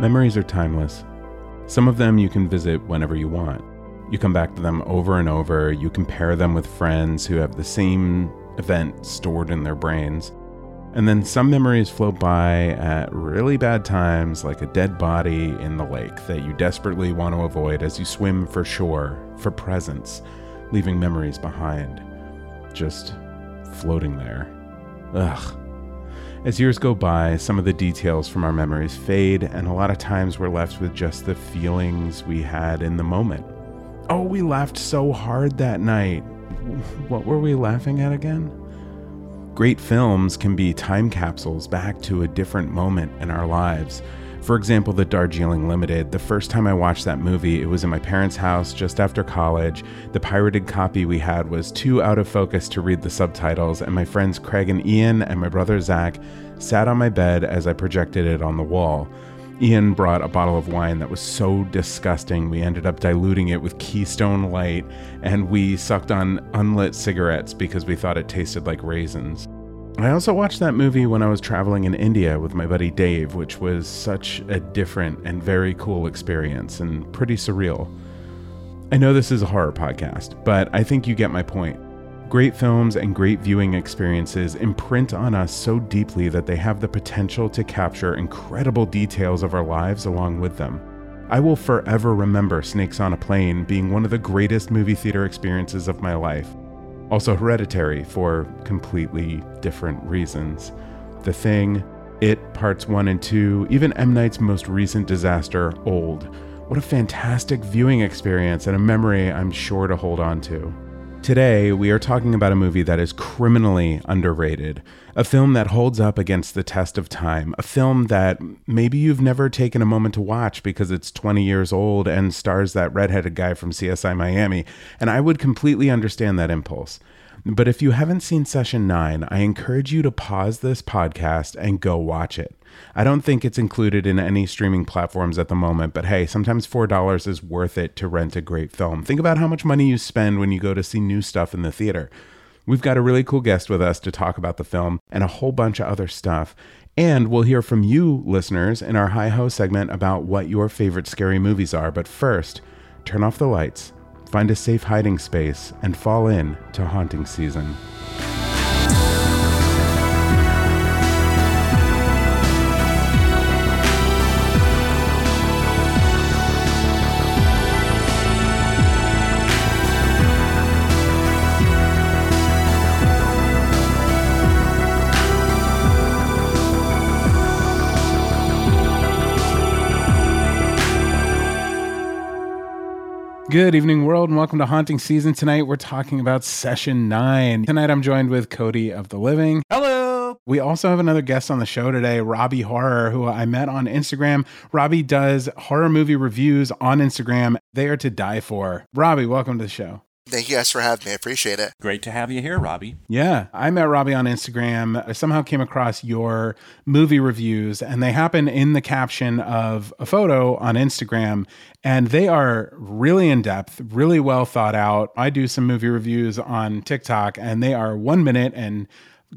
Memories are timeless. Some of them you can visit whenever you want. You come back to them over and over, you compare them with friends who have the same event stored in their brains. And then some memories float by at really bad times, like a dead body in the lake that you desperately want to avoid as you swim for shore, for presence, leaving memories behind. Just floating there. Ugh. As years go by, some of the details from our memories fade, and a lot of times we're left with just the feelings we had in the moment. Oh, we laughed so hard that night. What were we laughing at again? Great films can be time capsules back to a different moment in our lives. For example, The Darjeeling Limited. The first time I watched that movie, it was in my parents' house just after college. The pirated copy we had was too out of focus to read the subtitles, and my friends Craig and Ian and my brother Zach sat on my bed as I projected it on the wall. Ian brought a bottle of wine that was so disgusting, we ended up diluting it with Keystone Light, and we sucked on unlit cigarettes because we thought it tasted like raisins. I also watched that movie when I was traveling in India with my buddy Dave, which was such a different and very cool experience and pretty surreal. I know this is a horror podcast, but I think you get my point. Great films and great viewing experiences imprint on us so deeply that they have the potential to capture incredible details of our lives along with them. I will forever remember Snakes on a Plane being one of the greatest movie theater experiences of my life. Also, Hereditary for completely different reasons. The Thing, It Parts 1 and 2, even M. Night's most recent disaster, Old. What a fantastic viewing experience and a memory I'm sure to hold on to. Today, we are talking about a movie that is criminally underrated, a film that holds up against the test of time, a film that maybe you've never taken a moment to watch because it's 20 years old and stars that redheaded guy from CSI Miami, and I would completely understand that impulse. But if you haven't seen Session 9, I encourage you to pause this podcast and go watch it. I don't think it's included in any streaming platforms at the moment, but hey, sometimes $4 is worth it to rent a great film. Think about how much money you spend when you go to see new stuff in the theater. We've got a really cool guest with us to talk about the film and a whole bunch of other stuff. And we'll hear from you, listeners, in our HiHo segment about what your favorite scary movies are. But first, turn off the lights, find a safe hiding space, and fall in to haunting season. Good evening, world, and welcome to Haunting Season. Tonight, we're talking about Session 9. Tonight, I'm joined with Cody of the Living. Hello. We also have another guest on the show today, Robby Horror, who I met on Instagram. Robby does horror movie reviews on Instagram. They are to die for. Robby, welcome to the show. Thank you guys for having me. I appreciate it. Great to have you here, Robby. Yeah, I met Robby on Instagram. I somehow came across your movie reviews, and they happen in the caption of a photo on Instagram. And they are really in depth, really well thought out. I do some movie reviews on TikTok, and they are one minute and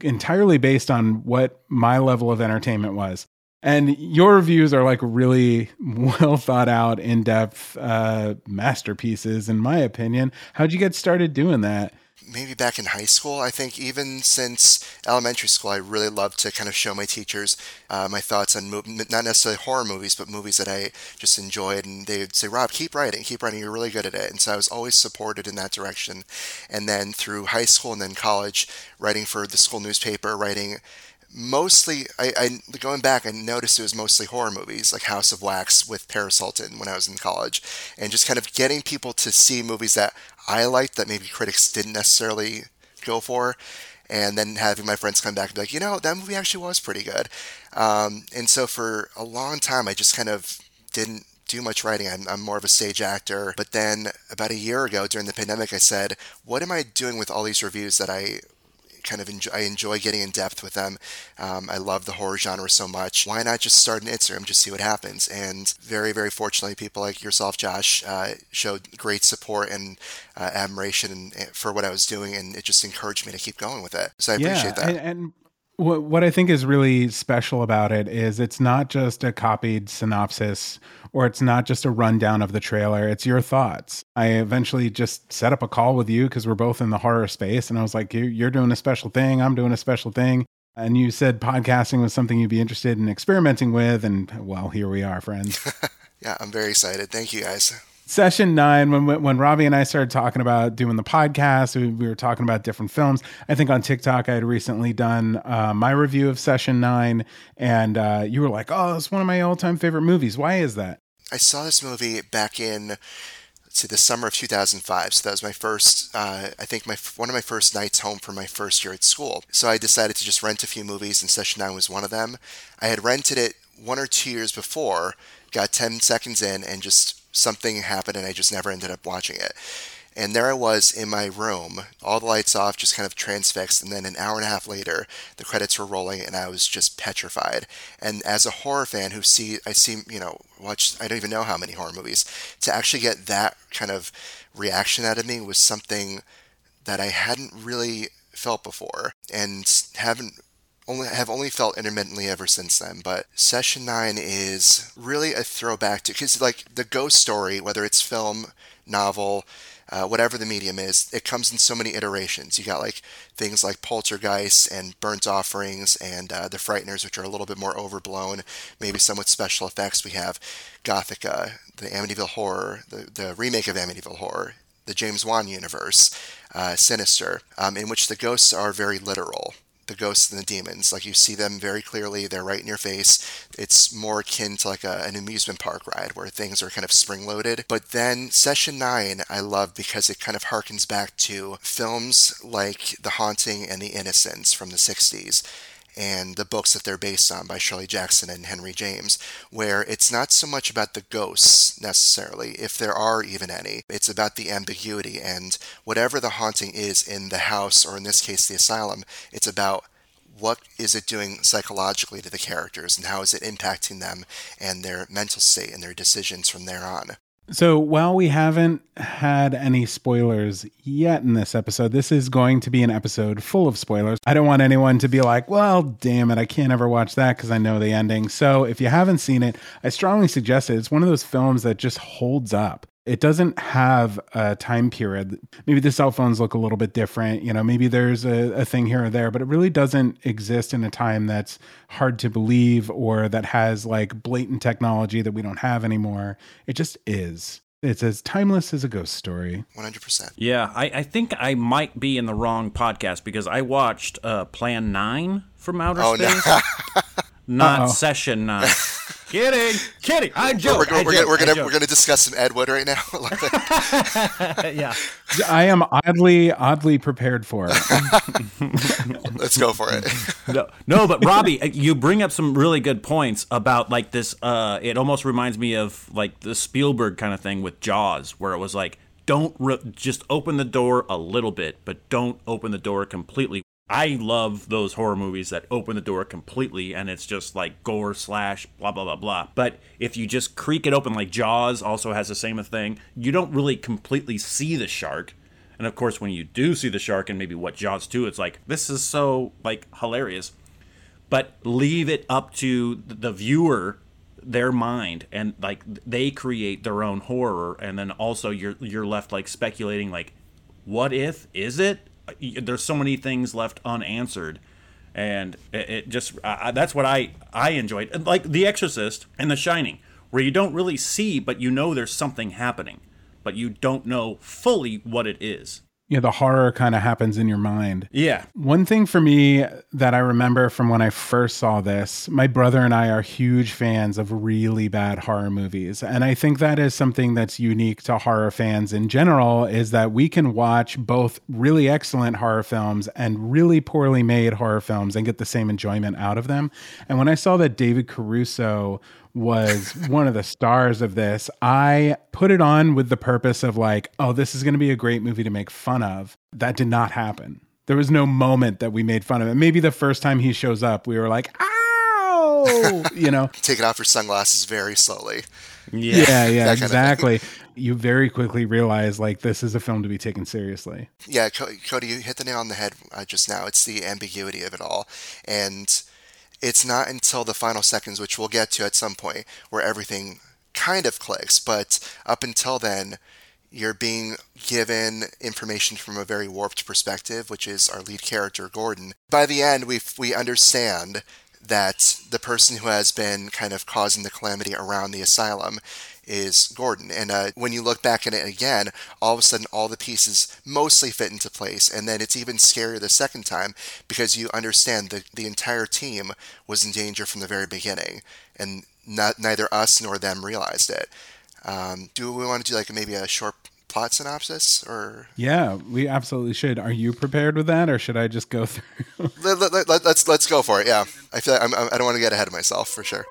entirely based on what my level of entertainment was. And your reviews are like really well thought out, in depth uh, masterpieces, in my opinion. How'd you get started doing that? Maybe back in high school. I think even since elementary school, I really loved to kind of show my teachers uh, my thoughts on mo- not necessarily horror movies, but movies that I just enjoyed. And they would say, Rob, keep writing, keep writing. You're really good at it. And so I was always supported in that direction. And then through high school and then college, writing for the school newspaper, writing mostly I, I, going back i noticed it was mostly horror movies like house of wax with paris hilton when i was in college and just kind of getting people to see movies that i liked that maybe critics didn't necessarily go for and then having my friends come back and be like you know that movie actually was pretty good um, and so for a long time i just kind of didn't do much writing. I'm, I'm, more of a stage actor. But then about a year ago during the pandemic, I said, What am I doing with all these reviews that I kind of enjoy, I enjoy getting in depth with them. Um, I love the horror genre so much. Why not just start an Instagram, just see what happens? And very, very fortunately, people like yourself, Josh, uh, showed great support and uh, admiration for what I was doing, and it just encouraged me to keep going with it. So I yeah, appreciate that. And, and What, what I think is really special about it is it's not just a copied synopsis or it's not just a rundown of the trailer. It's your thoughts. I eventually just set up a call with you because we're both in the horror space. And I was like, You're doing a special thing. I'm doing a special thing. And you said podcasting was something you'd be interested in experimenting with. And well, here we are, friends. yeah, I'm very excited. Thank you guys session nine when when Robby and I started talking about doing the podcast, we, we were talking about different films. I think on TikTok I had recently done uh, my review of session nine, and uh, you were like, "Oh, it's one of my all time favorite movies." Why is that? I saw this movie back in see the summer of 2005 so that was my first uh, i think my one of my first nights home from my first year at school so i decided to just rent a few movies and session 9 was one of them i had rented it one or two years before got 10 seconds in and just something happened and I just never ended up watching it. And there I was in my room, all the lights off, just kind of transfixed. And then an hour and a half later, the credits were rolling, and I was just petrified. And as a horror fan who see, I see, you know, watch, I don't even know how many horror movies, to actually get that kind of reaction out of me was something that I hadn't really felt before, and haven't only have only felt intermittently ever since then. But Session Nine is really a throwback to because like the ghost story, whether it's film, novel, uh, whatever the medium is, it comes in so many iterations. You got like things like Poltergeist and Burnt Offerings and uh, The Frighteners, which are a little bit more overblown, maybe some with special effects. We have Gothika, the Amityville Horror, the, the remake of Amityville Horror, the James Wan universe, uh, Sinister, um, in which the ghosts are very literal the ghosts and the demons. Like you see them very clearly, they're right in your face. It's more akin to like a, an amusement park ride where things are kind of spring loaded. But then Session 9, I love because it kind of harkens back to films like The Haunting and The Innocents from the 60s and the books that they're based on by Shirley Jackson and Henry James, where it's not so much about the ghosts necessarily, if there are even any. It's about the ambiguity and whatever the haunting is in the house, or in this case, the asylum, it's about what is it doing psychologically to the characters and how is it impacting them and their mental state and their decisions from there on. So, while we haven't had any spoilers yet in this episode, this is going to be an episode full of spoilers. I don't want anyone to be like, well, damn it, I can't ever watch that because I know the ending. So, if you haven't seen it, I strongly suggest it. It's one of those films that just holds up it doesn't have a time period. Maybe the cell phones look a little bit different. You know, maybe there's a, a, thing here or there, but it really doesn't exist in a time that's hard to believe or that has like blatant technology that we don't have anymore. It just is. It's as timeless as a ghost story. 100%. Yeah, I, I think I might be in the wrong podcast because I watched uh, Plan 9 from Outer oh, Space. No. not Uh-oh. Session 9. Kidding, kidding. I joke. We're, we're, we're, gonna, we're gonna we're gonna discuss some Ed Wood right now. yeah, I am oddly oddly prepared for it. Let's go for it. no, no, but Robby, uh, you bring up some really good points about like this. Uh, it almost reminds me of like the Spielberg kind of thing with Jaws, where it was like don't re- just open the door a little bit, but don't open the door completely. I love those horror movies that open the door completely and it's just like gore slash blah blah blah blah. But if you just creak it open, like Jaws also has the same thing, you don't really completely see the shark. And of course, when you do see the shark and maybe what Jaws 2, it's like this is so like hilarious. But leave it up to the viewer their mind and like they create their own horror and then also you're you're left like speculating like what if is it there's so many things left unanswered and it, it just uh, that's what I I enjoyed. Like The Exorcist and The Shining where you don't really see but you know there's something happening but you don't know fully what it is yeah, the horror kind of happens in your mind. Yeah. One thing for me that I remember from when I first saw this, my brother and I are huge fans of really bad horror movies. And I think that is something that's unique to horror fans in general is that we can watch both really excellent horror films and really poorly made horror films and get the same enjoyment out of them. And when I saw that David Caruso was one of the stars of this. I put it on with the purpose of like, oh, this is going to be a great movie to make fun of. That did not happen. There was no moment that we made fun of it. Maybe the first time he shows up, we were like, ow, you know. Taking off your sunglasses very slowly. Yeah, yeah, That kind of thing. exactly. You very quickly realize like this is a film to be taken seriously. Yeah, Co- Cody, you hit the nail on the head uh, just now. It's the ambiguity of it all. And it's not until the final seconds, which we'll get to at some point, where everything kind of clicks. But up until then, you're being given information from a very warped perspective, which is our lead character, Gordon. By the end, we we understand that the person who has been kind of causing the calamity around the asylum is Gordon. And uh, when you look back at it again, all of a sudden all the pieces mostly fit into place. And then it's even scarier the second time because you understand that the entire team was in danger from the very beginning. And not, neither us nor them realized it. Um, do we want to do like maybe a short plot synopsis or Yeah, we absolutely should. Are you prepared with that, or should I just go through? let, let, let, let- let's let's go for it yeah i feel like I'm, I'm, i don't want to get ahead of myself for sure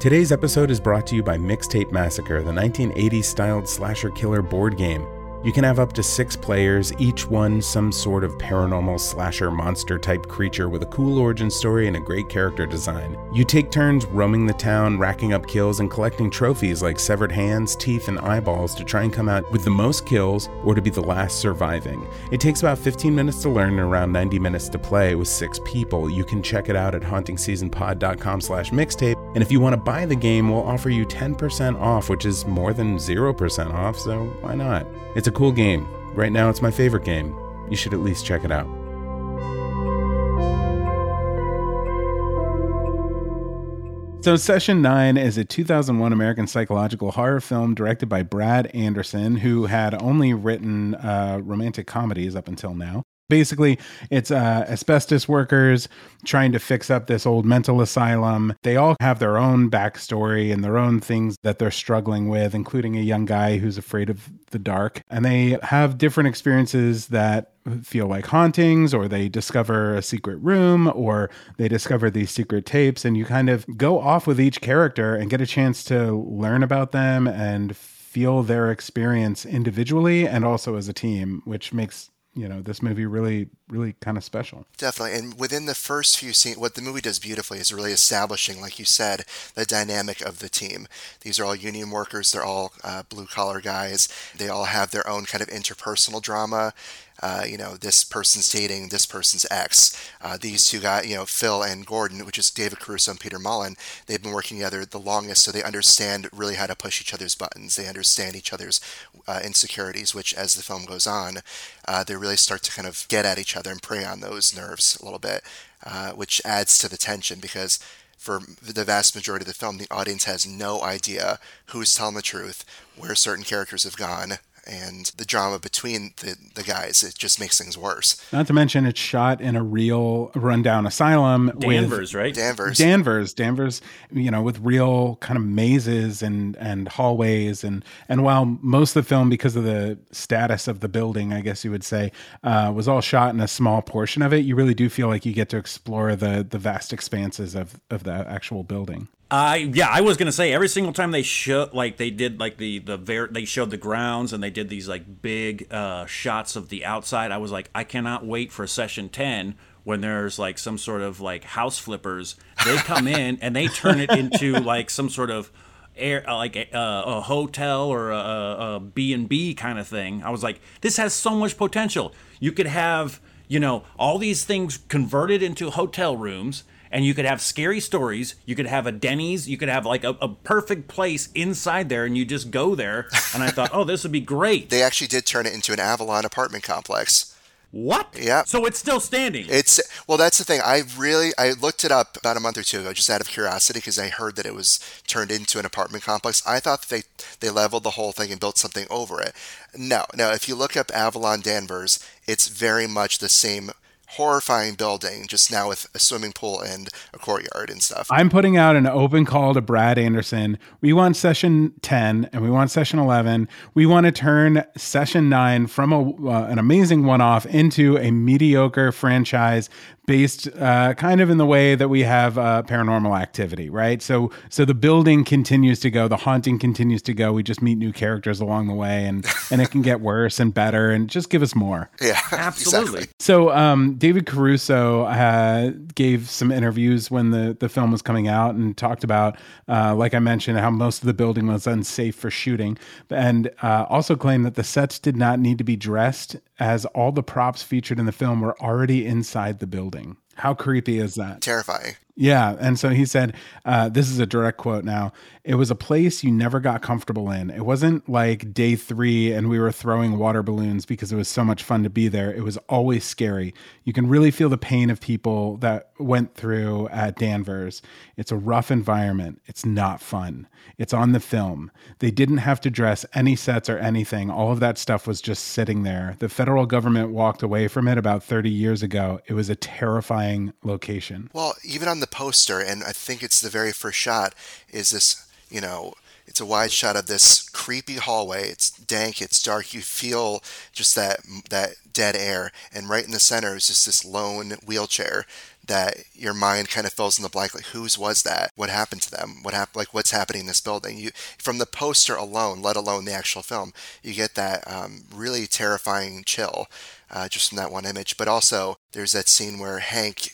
Today's episode is brought to you by Mixtape Massacre, the 1980s styled slasher killer board game. You can have up to six players, each one some sort of paranormal slasher monster type creature with a cool origin story and a great character design. You take turns roaming the town, racking up kills, and collecting trophies like severed hands, teeth, and eyeballs to try and come out with the most kills or to be the last surviving. It takes about 15 minutes to learn and around 90 minutes to play with six people. You can check it out at hauntingseasonpod.com slash mixtape. And if you want to buy the game, we'll offer you 10% off, which is more than 0% off, so why not? It's a cool game. Right now, it's my favorite game. You should at least check it out. So, Session 9 is a 2001 American psychological horror film directed by Brad Anderson, who had only written uh, romantic comedies up until now. Basically, it's uh, asbestos workers trying to fix up this old mental asylum. They all have their own backstory and their own things that they're struggling with, including a young guy who's afraid of the dark. And they have different experiences that feel like hauntings, or they discover a secret room, or they discover these secret tapes. And you kind of go off with each character and get a chance to learn about them and feel their experience individually and also as a team, which makes you know this movie really really kind of special Definitely. And within the first few scenes, what the movie does beautifully is really establishing, like you said, the dynamic of the team. These are all union workers, they're all uh, blue collar guys. They all have their own kind of interpersonal drama. Uh, you know, this person's dating this person's ex. Uh, these two guys, you know, Phil and Gordon, which is David Caruso and Peter Mullan, they've been working together the longest, so they understand really how to push each other's buttons. They understand each other's uh, insecurities, which, as the film goes on, uh, they really start to kind of get at each other and prey on those nerves a little bit, uh, which adds to the tension because for the vast majority of the film, the audience has no idea who's telling the truth, where certain characters have gone, and the drama between the, the guys. It just makes things worse. not to mention it's shot in a real rundown asylum with Danvers, right? Danvers. Danvers, Danvers, you know, with real kind of mazes and and hallways and and while most of the film, because of the status of the building, I guess you would say, uh, was all shot in a small portion of it, you really do feel like you get to explore the the vast expanses of of the actual building. I yeah, I was gonna say every single time they show like they did like the the ver- they showed the grounds and they did these like big uh, shots of the outside. I was like, I cannot wait for session ten when there's like some sort of like house flippers. They come in and they turn it into like some sort of air uh, like a, a hotel or a, a B and B kind of thing. I was like, this has so much potential. You could have you know all these things converted into hotel rooms and you could have scary stories. You could have a Denny's. You could have like a, a perfect place inside there, and you just go there. And I thought, oh, this would be great. They actually did turn it into an Avalon apartment complex. What? Yeah. So it's still standing. It's well, that's the thing. I really I looked it up about a month or two ago, just out of curiosity, because I heard that it was turned into an apartment complex. I thought that they they leveled the whole thing and built something over it. No, no. If you look up Avalon Danvers, it's very much the same horrifying building, just now with a swimming pool and a courtyard and stuff. I'm putting out an open call to Brad Anderson. We want session 10 and we want session 11. We want to turn session 9 from a, uh, an amazing one off into a mediocre franchise based uh, kind of in the way that we have uh, paranormal activity, right? So, so the building continues to go, the haunting continues to go. We just meet new characters along the way, and and it can get worse and better, and just give us more. yeah, Absolutely. exactly. So, um, David Caruso uh, gave some interviews when the, the film was coming out and talked about, uh, like I mentioned, how most of the building was unsafe for shooting, and uh, also claimed that the sets did not need to be dressed as all the props featured in the film were already inside the building. How creepy is that? Terrifying. Yeah. And so he said, uh, this is a direct quote now. It was a place you never got comfortable in. It wasn't like day three and we were throwing water balloons because it was so much fun to be there. It was always scary. You can really feel the pain of people that went through at Danvers. It's a rough environment. It's not fun. It's on the film. They didn't have to dress any sets or anything. All of that stuff was just sitting there. The federal government walked away from it about 30 years ago. It was a terrifying location. Well, even on the poster, and I think it's the very first shot, is this, you know, it's a wide shot of this creepy hallway. It's dank, it's dark. You feel just that that dead air, and right in the center is just this lone wheelchair that your mind kind of fills in the blank. Like, whose was that? What happened to them? What happened? Like, what's happening in this building? You from the poster alone, let alone the actual film, you get that um, really terrifying chill uh, just from that one image. But also, there's that scene where Hank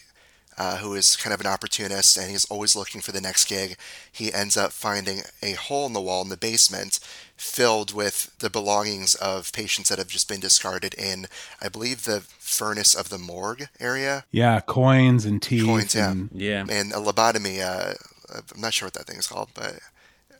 uh, who is kind of an opportunist and he's always looking for the next gig. He ends up finding a hole in the wall in the basement filled with the belongings of patients that have just been discarded in, I believe, the furnace of the morgue area. Yeah, coins and teeth. Coins, yeah. and Yeah. And a lobotomy, uh, I'm not sure what that thing is called, but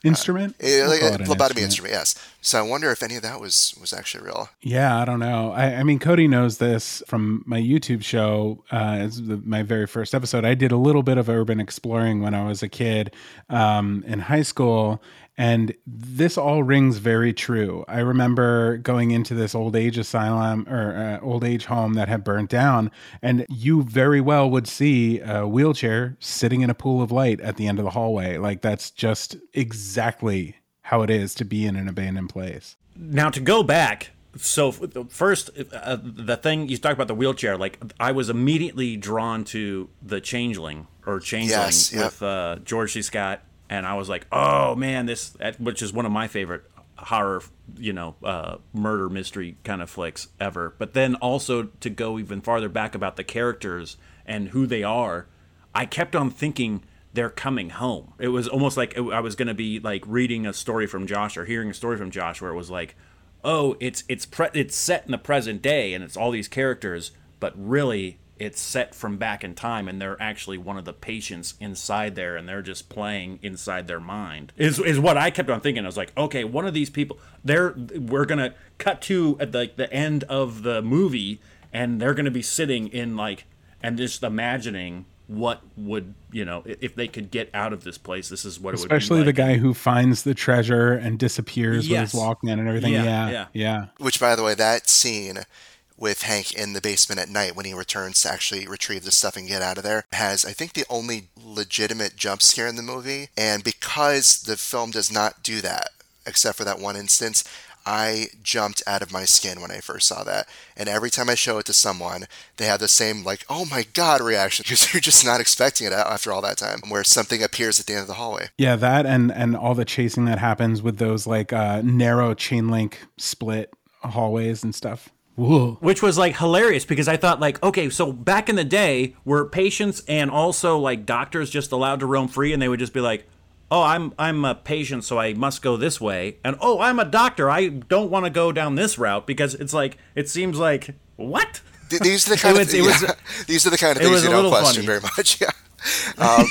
Instrument? it, We'll like a an lobotomy instrument. yes. So I wonder if any of that was was actually real. Yeah, I don't know. I, I mean, Cody knows this from my YouTube show. Uh, it's the, my very first episode. I did a little bit of urban exploring when I was a kid um, in high school, and this all rings very true. I remember going into this old age asylum or uh, old age home that had burnt down, and you very well would see a wheelchair sitting in a pool of light at the end of the hallway. Like that's just exactly how it is to be in an abandoned place. Now to go back, so first uh, the thing you talk about the wheelchair, like I was immediately drawn to the Changeling or Changeling Yes, yep. with uh, George C. Scott, and I was like, oh man, this which is one of my favorite horror, you know, uh, murder mystery kind of flicks ever. But then also to go even farther back about the characters and who they are, I kept on thinking they're coming home. It was almost like I was going to be like reading a story from Josh or hearing a story from Josh where it was like, "Oh, it's it's pre- it's set in the present day and it's all these characters, but really it's set from back in time and they're actually one of the patients inside there and they're just playing inside their mind." Is is what I kept on thinking. I was like, "Okay, one of these people they're we're going to cut to at like the end of the movie and they're going to be sitting in like and just imagining what would you know if they could get out of this place this is what it Especially would be the like. guy who finds the treasure and disappears Yes. with his Walkman and everything. Yeah, Yeah, yeah. yeah. Which, by the way, that scene with Hank in the basement at night when he returns to actually retrieve the stuff and get out of there has, I think, the only legitimate jump scare in the movie. And because the film does not do that, except for that one instance, I jumped out of my skin when I first saw that. And every time I show it to someone, they have the same, like, oh my god reaction because you're just not expecting it after all that time, where something appears at the end of the hallway. Yeah, that and and all the chasing that happens with those like uh narrow chain link split hallways and stuff. Whoa. which was like hilarious because i thought like okay so back in the day were patients and also like doctors just allowed to roam free and they would just be like oh i'm i'm a patient so i must go this way and oh i'm a doctor i don't want to go down this route because it's like it seems like what These are the kind was- of was- yeah, these are the kind of things was you a don't question funny. very much. Yeah. Um,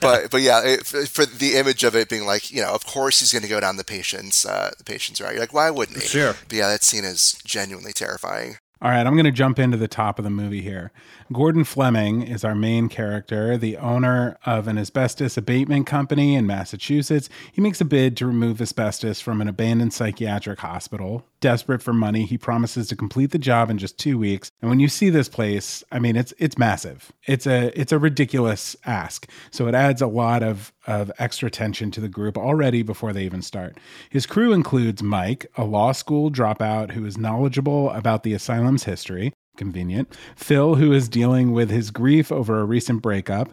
but but yeah, it, for the image of it being like you know, of course he's going to go down the patient's uh, the patient's route. You're like, why wouldn't he? Sure. But yeah, that scene is genuinely terrifying. All right, I'm going to jump into the top of the movie here. Gordon Fleming is our main character, the owner of an asbestos abatement company in Massachusetts. He makes a bid to remove asbestos from an abandoned psychiatric hospital. Desperate for money, he promises to complete the job in just 2 weeks. And when you see this place, I mean it's it's massive. It's a it's a ridiculous ask. So it adds a lot of of extra tension to the group already before they even start. His crew includes Mike, a law school dropout who is knowledgeable about the asylum's history, convenient. Phil, who is dealing with his grief over a recent breakup,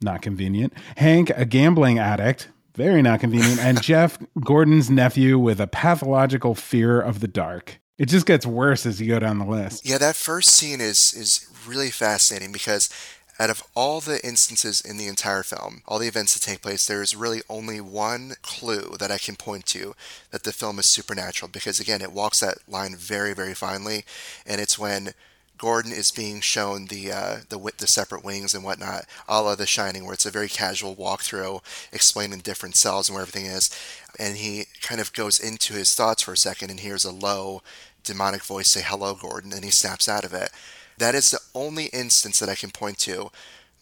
not convenient. Hank, a gambling addict, very not convenient. And Jeff, Gordon's nephew with a pathological fear of the dark. It just gets worse as you go down the list. Yeah, that first scene is is really fascinating because out of all the instances in the entire film, all the events that take place, there is really only one clue that I can point to that the film is supernatural because again, it walks that line very, very finely, and it's when Gordon is being shown the uh, the the separate wings and whatnot, a la The Shining, where it's a very casual walkthrough explaining different cells and where everything is, and he kind of goes into his thoughts for a second and hears a low demonic voice say "Hello, Gordon," and he snaps out of it. That is the only instance that I can point to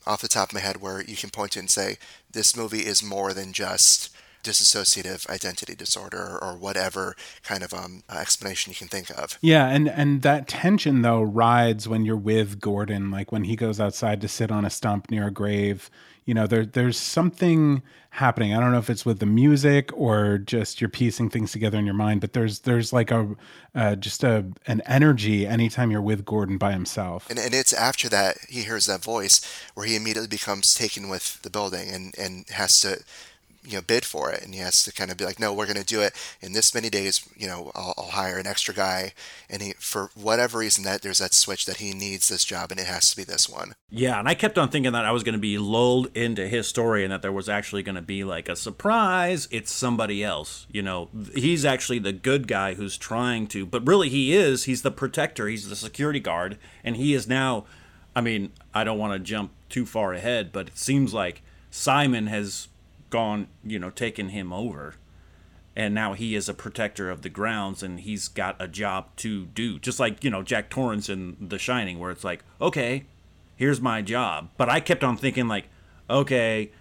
off the top of my head where you can point to and say this movie is more than just dissociative identity disorder or whatever kind of um, explanation you can think of. Yeah, and and that tension though rides when you're with Gordon, like when he goes outside to sit on a stump near a grave. You know, there there's something happening. I don't know if it's with the music or just you're piecing things together in your mind, but there's there's like a uh, just a an energy anytime you're with Gordon by himself. And, and it's after that he hears that voice where he immediately becomes taken with the building and and has to you know bid for it and he has to kind of be like no we're going to do it in this many days you know I'll, I'll, hire an extra guy and he for whatever reason that there's that switch that he needs this job and it has to be this one. Yeah and i kept on thinking that i was going to be lulled into his story and that there was actually going to be like a surprise it's somebody else you know? He's actually the good guy who's trying to but really he is he's the protector he's the security guard and he is now i mean i don't want to jump too far ahead but it seems like simon has gone, you know, taken him over. And now he is a protector of the grounds and he's got a job to do. Just like, you know, Jack Torrance in The Shining, where it's like, okay, here's my job. But I kept on thinking, like, okay,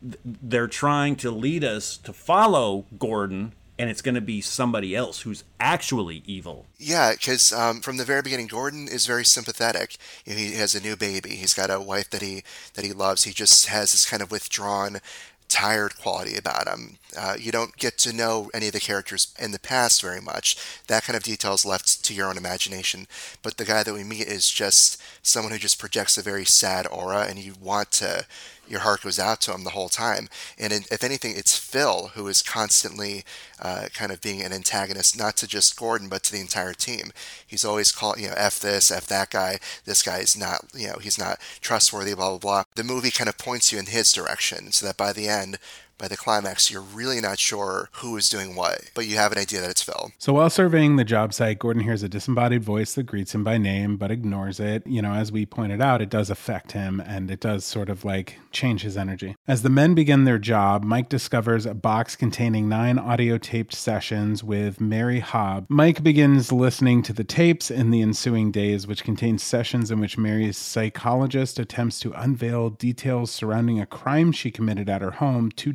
th- they're trying to lead us to follow Gordon and it's going to be somebody else who's actually evil. Yeah, because um, from the very beginning, Gordon is very sympathetic. He has a new baby. He's got a wife that he that he loves. He just has this kind of withdrawn tired quality about him. Uh, you don't get to know any of the characters in the past very much. That kind of detail is left to your own imagination. But the guy that we meet is just someone who just projects a very sad aura, and you want to, your heart goes out to him the whole time. And in, if anything, it's Phil who is constantly uh, kind of being an antagonist, not to just Gordon, but to the entire team. He's always called, you know, F this, F that guy. This guy is not, you know, he's not trustworthy, blah, blah, blah. The movie kind of points you in his direction so that by the end, by the climax, you're really not sure who is doing what, but you have an idea that it's Phil. So while surveying the job site, Gordon hears a disembodied voice that greets him by name but ignores it. You know, as we pointed out, it does affect him and it does sort of like change his energy. As the men begin their job, Mike discovers a box containing nine audio taped sessions with Mary Hobb. Mike begins listening to the tapes in the ensuing days, which contain sessions in which Mary's psychologist attempts to unveil details surrounding a crime she committed at her home two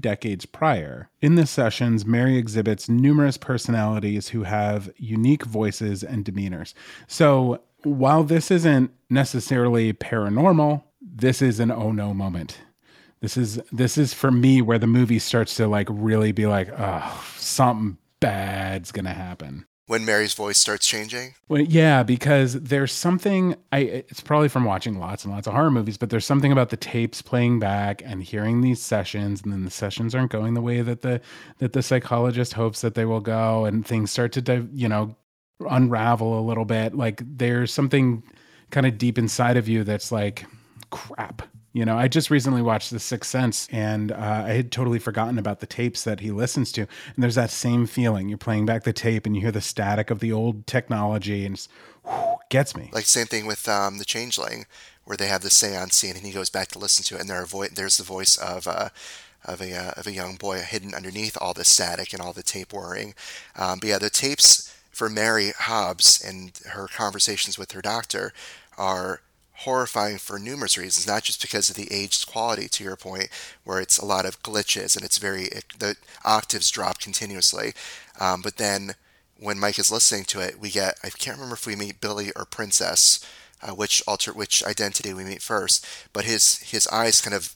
prior. In the sessions, Mary exhibits numerous personalities who have unique voices and demeanors. So, while this isn't necessarily paranormal, this is an oh no moment. This is this is for me where the movie starts to like really be like, oh, something bad's gonna happen when Mary's voice starts changing? Well, yeah, because there's something I it's probably from watching lots and lots of horror movies, but there's something about the tapes playing back and hearing these sessions and then the sessions aren't going the way that the that the psychologist hopes that they will go and things start to you know unravel a little bit. Like there's something kind of deep inside of you that's like crap you know, I just recently watched The Sixth Sense and uh, I had totally forgotten about the tapes that he listens to. And there's that same feeling. You're playing back the tape and you hear the static of the old technology and it gets me. Like, same thing with um, The Changeling, where they have the seance scene and he goes back to listen to it and there vo- there's the voice of. Uh, of a, uh, of a young boy hidden underneath all the static and all the tape whirring. Um, but yeah, the tapes for Mary Hobbes and her conversations with her doctor are horrifying for numerous reasons, not just because of the aged quality, to your point, where it's a lot of glitches and it's very, it, the octaves drop continuously. Um, but then when Mike is listening to it, we get, I can't remember if we meet Billy or Princess, uh, which alter, which identity we meet first, but his, his eyes kind of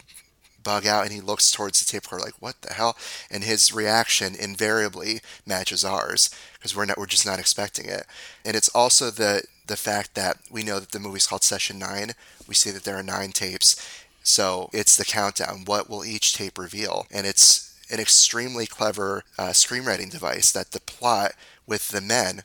bug out and he looks towards the tape recorder like what the hell and his reaction invariably matches ours because we're not we're just not expecting it and it's also the the fact that we know that the movie's called Session 9. We see that there are nine tapes. So it's the countdown. What will each tape reveal? And it's an extremely clever uh, screenwriting device that the plot with the men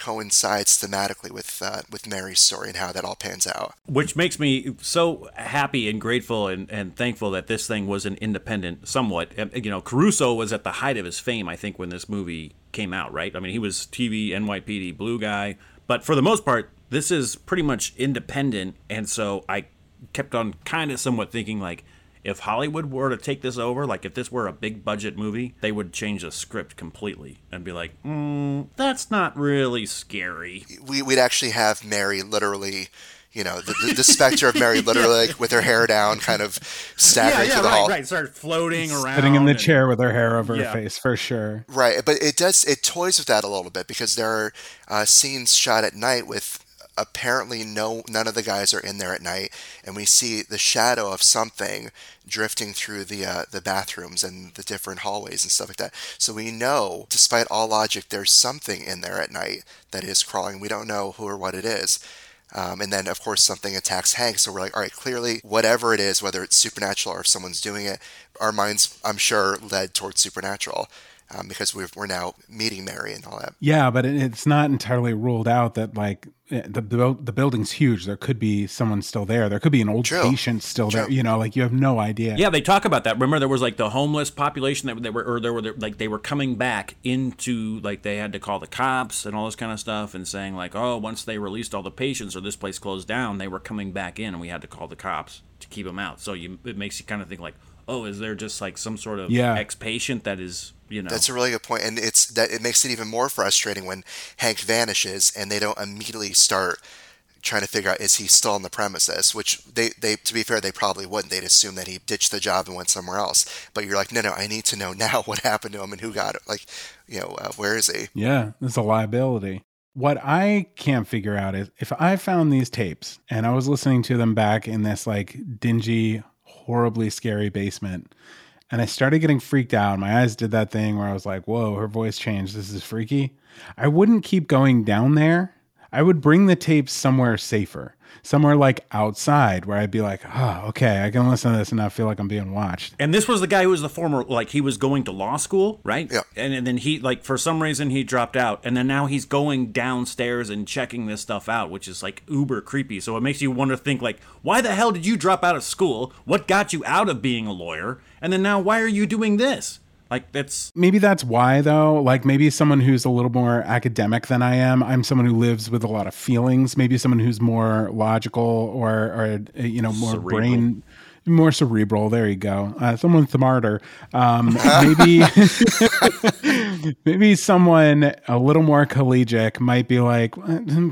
coincides thematically with uh, with Mary's story and how that all pans out. Which makes me so happy and grateful and, and thankful that this thing was an independent, somewhat. You know, Caruso was at the height of his fame, I think, when this movie came out, right? I mean, he was TV, NYPD, Blue Guy. But for the most part, this is pretty much independent. And so I kept on kind of somewhat thinking, like, if Hollywood were to take this over, like if this were a big budget movie, they would change the script completely and be like, mm, that's not really scary. We, would actually have Mary literally you know, the, the, the specter of Mary literally like, with her hair down, kind of staggering yeah, yeah, through the right, hall. Right, start floating around. Sitting in the and, chair with her hair over Yeah. her face, for sure. Right, but it does it toys with that a little bit because there are uh, scenes shot at night with apparently no none of the guys are in there at night, and we see the shadow of something drifting through the uh, the bathrooms and the different hallways and stuff like that. So we know, despite all logic, there's something in there at night that is crawling. We don't know who or what it is. Um, and then, of course, something attacks Hank. So we're like, all right, clearly, whatever it is, whether it's supernatural or if someone's doing it, our minds, I'm sure, led towards supernatural um, because we're, we're now meeting Mary and all that. Yeah, but it's not entirely ruled out that like eh, the the, the building's huge. There could be someone still there. There could be an old True. patient still there. You know, like you have no idea. Yeah, they talk about that. Remember, there was like the homeless population that they were, or there were like they were coming back into like they had to call the cops and all this kind of stuff, and saying like, oh, once they released all the patients or this place closed down, they were coming back in, and we had to call the cops to keep them out. So you, it makes you kind of think like, oh, is there just like some sort of Yeah. ex-patient that is, you know, That's a really good point, and it's that it makes it even more frustrating when Hank vanishes and they don't immediately start trying to figure out is he still on the premises. Which they, they to be fair, they probably wouldn't. They'd assume that he ditched the job and went somewhere else. But you're like, no, no, I need to know now what happened to him and who got it. Like, you know, uh, where is he? Yeah, it's a liability. What I can't figure out is if I found these tapes and I was listening to them back in this like dingy, horribly scary basement, and I started getting freaked out. My eyes did that thing where I was like, whoa, her voice changed. This is freaky. I wouldn't keep going down there. I would bring the tapes somewhere safer, somewhere like outside where I'd be like, oh, okay, I can listen to this and not feel like I'm being watched. And this was the guy who was the former, like he was going to law school, right? Yeah. And, and then he, like, for some reason he dropped out, and then now he's going downstairs and checking this stuff out, which is like uber creepy. So it makes you wonder, think like, why the hell did you drop out of school? What got you out of being a lawyer? And then now, why are you doing this? Like that's maybe that's why though. Like maybe someone who's a little more academic than i am i'm someone who lives with a lot of feelings. Maybe someone who's more logical or or uh, you know more Cerebral. brain more cerebral. There you go. Uh, someone smarter. Um, maybe maybe someone a little more collegiate might be like "Eh,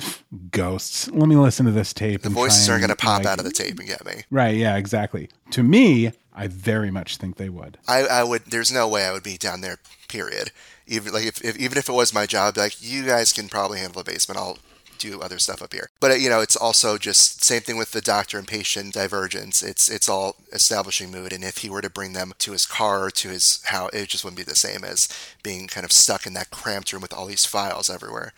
ghosts. Let me listen to this tape The voices aren't going to pop out of the tape and get me. right. Yeah exactly. To me i very much think they would I, I would. There's no way I would be down there. Period. Even like if, if even if it was my job, like you guys can probably handle the basement. I'll do other stuff up here. But uh, you know, it's also just same thing with the doctor and patient divergence. It's it's all establishing mood. And if he were to bring them to his car or to his house, it just wouldn't be the same as being kind of stuck in that cramped room with all these files everywhere.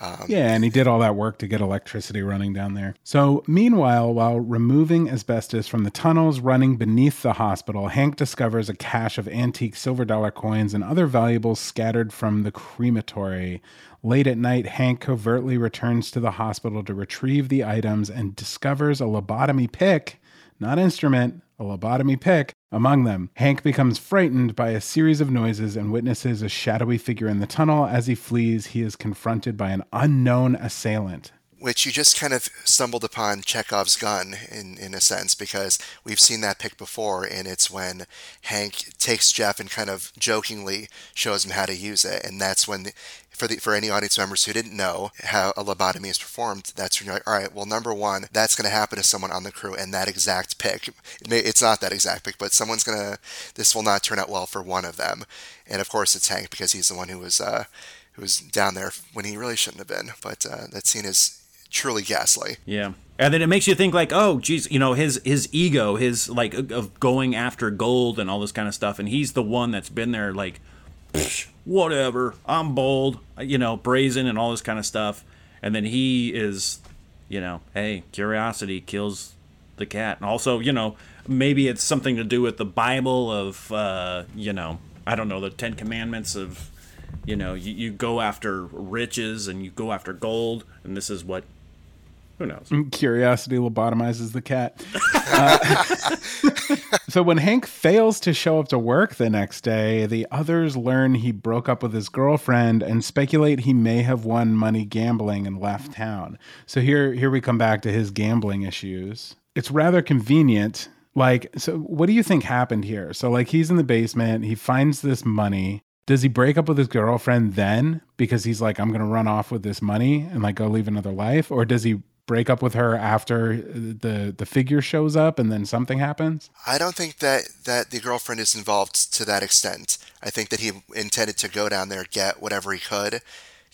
Um, yeah, and he did all that work to get electricity running down there. So, meanwhile, while removing asbestos from the tunnels running beneath the hospital, Hank discovers a cache of antique silver dollar coins and other valuables scattered from the crematory. Late at night, Hank covertly returns to the hospital to retrieve the items and discovers a lobotomy pick, not instrument, a lobotomy pick, among them. Hank becomes frightened by a series of noises and witnesses a shadowy figure in the tunnel. As he flees, he is confronted by an unknown assailant. Which you just kind of stumbled upon Chekhov's gun in, in a sense because we've seen that pick before, and it's when Hank takes Jeff and kind of jokingly shows him how to use it, and that's when. The, for, the, for any audience members who didn't know how a lobotomy is performed, that's when you're like, all right, well, number one, that's going to happen to someone on the crew, and that exact pick, it's not that exact pick, but someone's going to, this will not turn out well for one of them. And of course, it's Hank because he's the one who was, uh, who was down there when he really shouldn't have been. But uh, that scene is truly ghastly. Yeah. And then it makes you think like, oh, geez, you know, his his ego, his like of going after gold and all this kind of stuff, and he's the one that's been there like, "Psh, whatever, I'm bold, you know, brazen and all this kind of stuff, and then he is, you know, hey, curiosity kills the cat, and also, you know, maybe it's something to do with the Bible of, uh, you know, I don't know, the Ten Commandments of you know, you, you go after riches and you go after gold, and this is what who knows? Curiosity lobotomizes the cat. Uh, so when Hank fails to show up to work the next day, the others learn he broke up with his girlfriend and speculate he may have won money gambling and left town. So here here we come back to his gambling issues. It's rather convenient. Like, so what do you think happened here? So like he's in the basement, he finds this money. Does he break up with his girlfriend then because he's like, I'm gonna run off with this money and like go live another life? Or does he break up with her after the the figure shows up and then something happens? I don't think that that the girlfriend is involved to that extent. I think that he intended to go down there, get whatever he could,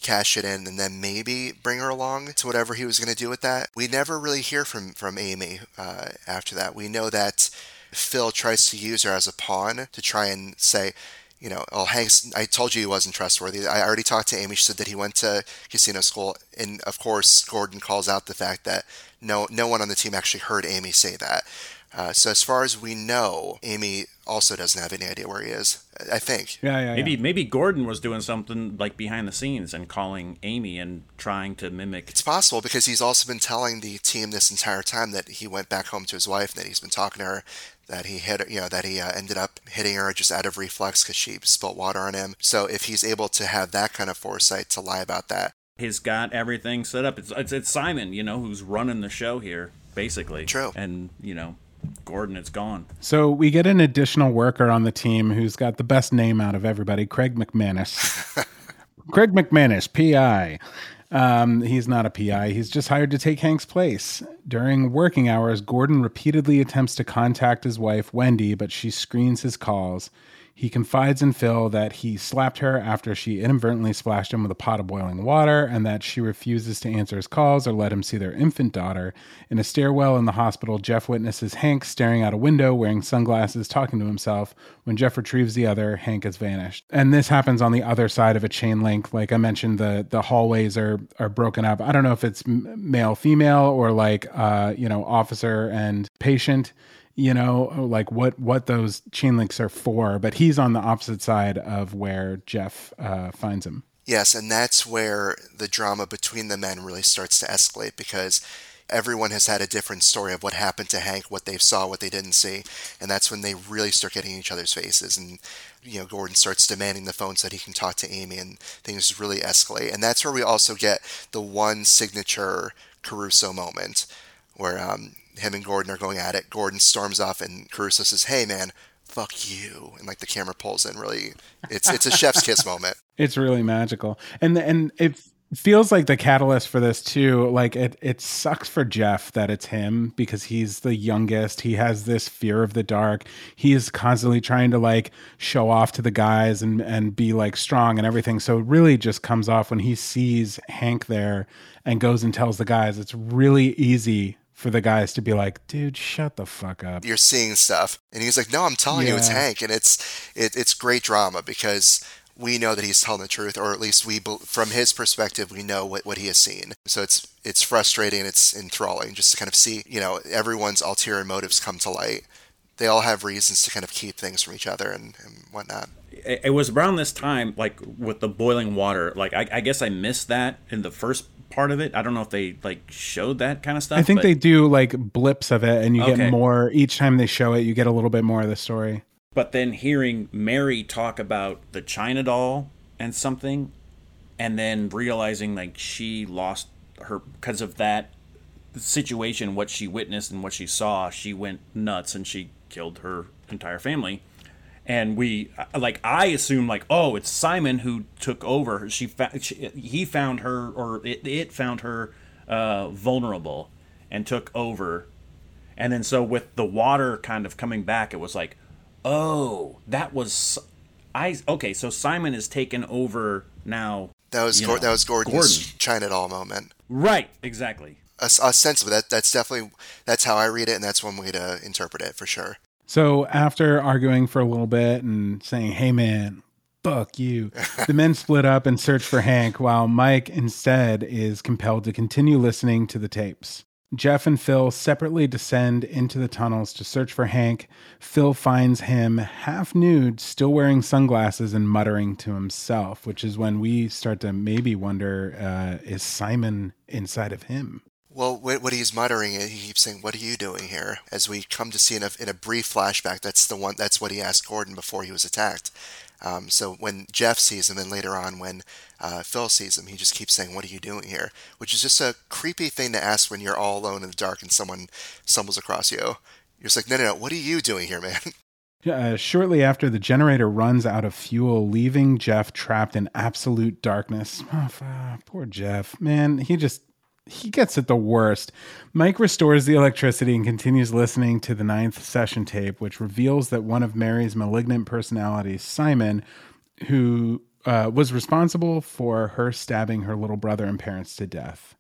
cash it in, and then maybe bring her along to whatever he was going to do with that. We never really hear from from Amy uh, after that. We know that Phil tries to use her as a pawn to try and say, you know, oh, Hanks, I told you he wasn't trustworthy. I already talked to Amy. She said that he went to casino school. And of course, Gordon calls out the fact that no, no one on the team actually heard Amy say that. Uh, so as far as we know, Amy also doesn't have any idea where he is. I think. Yeah, yeah. Maybe yeah. maybe Gordon was doing something like behind the scenes and calling Amy and trying to mimic. It's possible because he's also been telling the team this entire time that he went back home to his wife and that he's been talking to her that he hit, you know, that he uh, ended up hitting her just out of reflex because she spilt water on him. So if he's able to have that kind of foresight to lie about that, he's got everything set up. It's, it's it's Simon, you know, who's running the show here, basically. True. And you know, Gordon, it's gone. So we get an additional worker on the team who's got the best name out of everybody, Craig McManus. Craig McManus, PI. Um, he's not a PI. He's just hired to take Hank's place. During working hours, Gordon repeatedly attempts to contact his wife, Wendy, but she screens his calls. He confides in Phil that he slapped her after she inadvertently splashed him with a pot of boiling water and that she refuses to answer his calls or let him see their infant daughter. In a stairwell in the hospital, Jeff witnesses Hank staring out a window wearing sunglasses talking to himself. When Jeff retrieves the other, Hank has vanished. And this happens on the other side of a chain link. Like I mentioned, the the hallways are are broken up. I don't know if it's male female or like uh, you know, officer and patient you know like what what those chain links are for but he's on the opposite side of where jeff uh, finds him. Yes and that's where the drama between the men really starts to escalate because everyone has had a different story of what happened to hank what they saw what they didn't see and that's when they really start getting each other's faces and you know gordon starts demanding the phone so that he can talk to amy and things really escalate. And that's where we also get the one signature caruso moment where um, him and Gordon are going at it. Gordon storms off, and Caruso says, "Hey, man." Fuck you, and like the camera pulls in. Really, it's it's a chef's kiss moment. It's really magical, and and it feels like the catalyst for this too like it it sucks for Jeff that it's him because he's the youngest he has this fear of the dark he is constantly trying to like show off to the guys and and be like strong and everything so it really just comes off when he sees Hank there and goes and tells the guys it's really easy for the guys to be like, dude, shut the fuck up. You're seeing stuff. And he's like, no, I'm telling yeah. you, it's Hank. And it's, it, it's great drama because we know that he's telling the truth, or at least we, from his perspective, we know what, what he has seen. So it's, it's frustrating. It's enthralling just to kind of see, you know, everyone's ulterior motives come to light. They all have reasons to kind of keep things from each other and, and whatnot. It was around this time, like with the boiling water. Like I, I guess I missed that in the first part of it. I don't know if they like showed that kind of stuff. I think they do like blips of it, and you okay. get more each time they show it. You get a little bit more of the story. But then hearing Mary talk about the China doll and something, and then realizing like she lost her because of that situation, what she witnessed and what she saw, she went nuts and she killed her entire family and we like I assume like oh it's Simon who took over. She, fa- she he found her or it, it found her uh, vulnerable and took over, and then so with the water kind of coming back, it was like oh that was I okay so Simon is taken over now. That was Gor- that was Gordon's Gordon. China doll moment. Right, exactly. A, a sense of that. That's definitely that's how I read it, and that's one way to interpret it for sure. So after arguing for a little bit and saying, "Hey man, fuck you," the men split up and search for Hank, while Mike instead is compelled to continue listening to the tapes. Jeff and Phil separately descend into the tunnels to search for Hank. Phil finds him half nude, still wearing sunglasses and muttering to himself, which is when we start to maybe wonder uh, is Simon inside of him? Well, what he's muttering, he keeps saying, "What are you doing here?" As we come to see in a, in a brief flashback, that's the one. That's what he asked Gordon before he was attacked. Um, so when Jeff sees him, and later on when uh, Phil sees him, he just keeps saying, "What are you doing here?" Which is just a creepy thing to ask when you're all alone in the dark and someone stumbles across you. You're just like, "No, no, no! What are you doing here, man?" Uh, shortly after, the generator runs out of fuel, leaving Jeff trapped in absolute darkness. Oh, poor Jeff. Man, he just he gets it the worst. Mike restores the electricity and continues listening to the ninth session tape, which reveals that one of Mary's malignant personalities, Simon, who uh, was responsible for her stabbing her little brother and parents to death.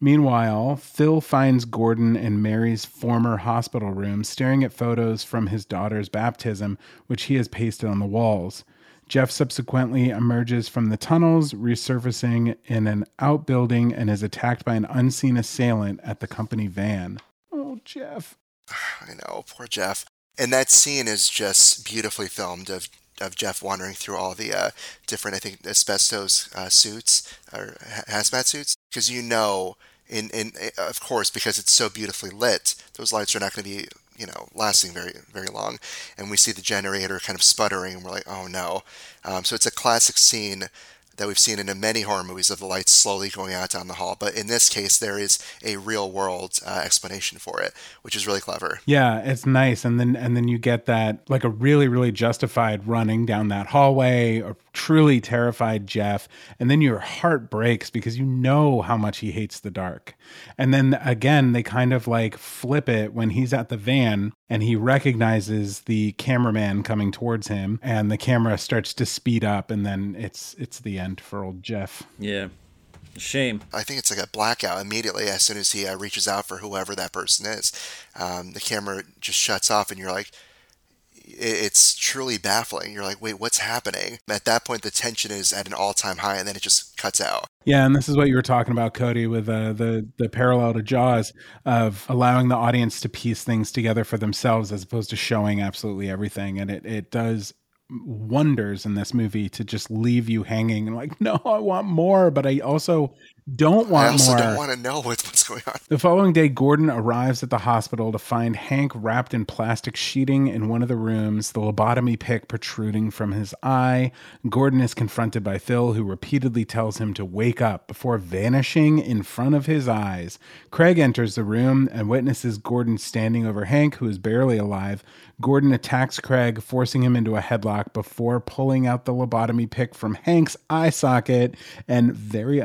Meanwhile, Phil finds Gordon in Mary's former hospital room staring at photos from his daughter's baptism, which he has pasted on the walls. Jeff subsequently emerges from the tunnels, resurfacing in an outbuilding, and is attacked by an unseen assailant at the company van. Oh, Jeff. I know, poor Jeff. And that scene is just beautifully filmed of of Jeff wandering through all the uh, different, I think, asbestos uh, suits or hazmat suits, because you know, in in of course, because it's so beautifully lit, those lights are not going to be you know lasting very very long and we see the generator kind of sputtering and we're like oh no um, so it's a classic scene that we've seen in many horror movies of the lights slowly going out down the hall. But in this case, there is a real world uh, explanation for it, which is really clever. Yeah, it's nice, and then and then you get that like a really really justified running down that hallway, a truly terrified Jeff, and then your heart breaks because you know how much he hates the dark. And then again, they kind of like flip it when he's at the van and he recognizes the cameraman coming towards him and the camera starts to speed up and then it's it's the end for old Jeff. Yeah. Shame. I think it's like a blackout immediately as soon as he uh, reaches out for whoever that person is. Um, the camera just shuts off, and you're like, it's truly baffling. You're like, wait, what's happening? At that point, the tension is at an all time high, and then it just cuts out. Yeah, and this is what you were talking about, Cody, with uh, the the parallel to Jaws of allowing the audience to piece things together for themselves as opposed to showing absolutely everything, and it it does wonders in this movie to just leave you hanging and like, no, I want more, but I also don't want I also more. don't want to know what's going on. The following day, Gordon arrives at the hospital to find Hank wrapped in plastic sheeting in one of the rooms, the lobotomy pick protruding from his eye. Gordon is confronted by Phil, who repeatedly tells him to wake up before vanishing in front of his eyes. Craig enters the room and witnesses Gordon standing over Hank, who is barely alive. Gordon attacks Craig, forcing him into a headlock before pulling out the lobotomy pick from Hank's eye socket and very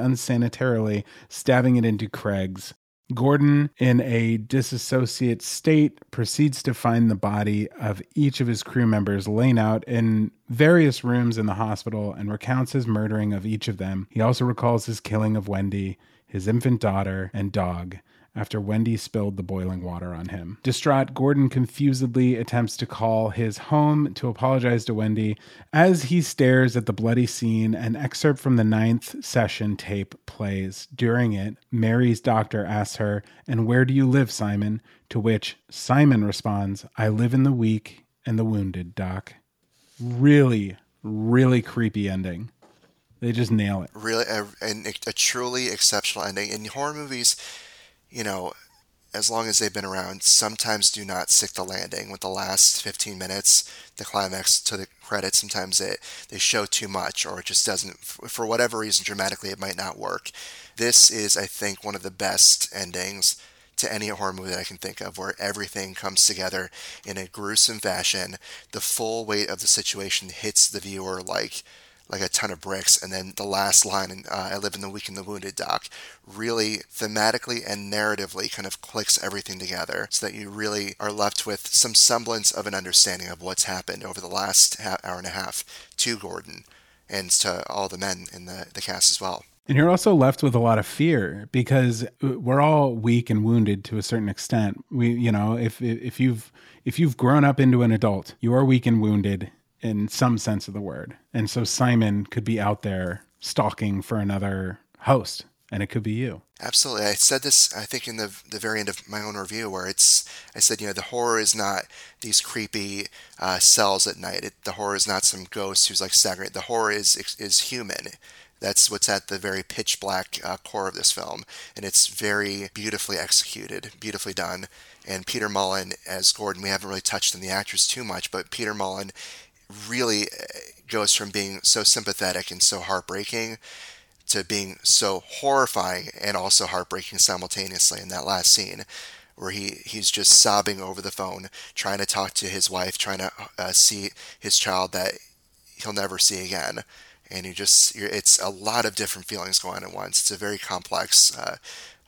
stabbing it into Craig's. Gordon, in a disassociate state, proceeds to find the body of each of his crew members laying out in various rooms in the hospital and recounts his murdering of each of them. He also recalls his killing of Wendy, his infant daughter, and dog after Wendy spilled the boiling water on him. Distraught, Gordon confusedly attempts to call his home to apologize to Wendy. As he stares at the bloody scene, an excerpt from the ninth session tape plays. During it, Mary's doctor asks her, And where do you live, Simon? To which Simon responds, I live in the weak and the wounded, Doc. Really, really creepy ending. They just nail it. Really, a, a, a truly exceptional ending. In horror movies, you know, as long as they've been around, sometimes do not stick the landing with the last 15 minutes, the climax to the credits. Sometimes it, they show too much or it just doesn't, for whatever reason, dramatically, it might not work. This is, I think, one of the best endings to any horror movie that I can think of where everything comes together in a gruesome fashion. The full weight of the situation hits the viewer like like a ton of bricks. And then the last line, in, uh, I live in the weak and the wounded, Doc, really thematically and narratively kind of clicks everything together so that you really are left with some semblance of an understanding of what's happened over the last hour and a half to Gordon and to all the men in the, the cast as well. And you're also left with a lot of fear because we're all weak and wounded to a certain extent. We, you know, if if you've if you've grown up into an adult, you are weak and wounded in some sense of the word. And so Simon could be out there stalking for another host and it could be you. Absolutely. I said this, I think, in the, the very end of my own review, where it's, I said, you know, the horror is not these creepy uh, cells at night. It, the horror is not some ghost who's like staggering. The horror is, is human. That's what's at the very pitch black uh, core of this film. And it's very beautifully executed, beautifully done. And Peter Mullan as Gordon, we haven't really touched on the actors too much, but Peter Mullan really uh, goes from being so sympathetic and so heartbreaking to being so horrifying and also heartbreaking simultaneously in that last scene where he, he's just sobbing over the phone trying to talk to his wife trying to uh, see his child that he'll never see again and you just it's a lot of different feelings going on at once. It's a very complex uh,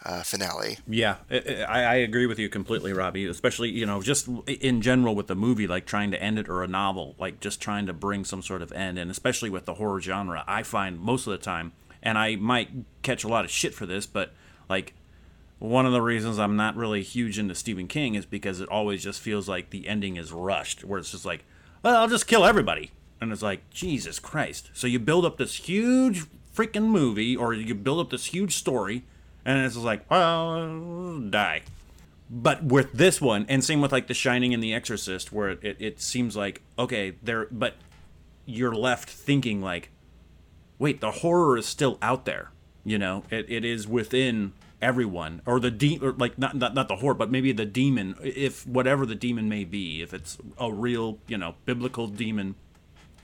uh, finale. Yeah, I, I, agree with you completely, Robby. Especially you know just in general with the movie, like trying to end it, or a novel, like just trying to bring some sort of end, and especially with the horror genre, I find most of the time, and I might catch a lot of shit for this, but like one of the reasons I'm not really huge into Stephen King is because it always just feels like the ending is rushed, where it's just like, well, I'll just kill everybody and it's like Jesus Christ. So you build up this huge freaking movie, or you build up this huge story, and it's like, well, die. But with this one, and same with like The Shining and The Exorcist, where it, it, it seems like okay, there, but you're left thinking like, wait, the horror is still out there. You know, it, it is within everyone or the de- or like not, not not the horror but maybe the demon if whatever the demon may be if it's a real you know biblical demon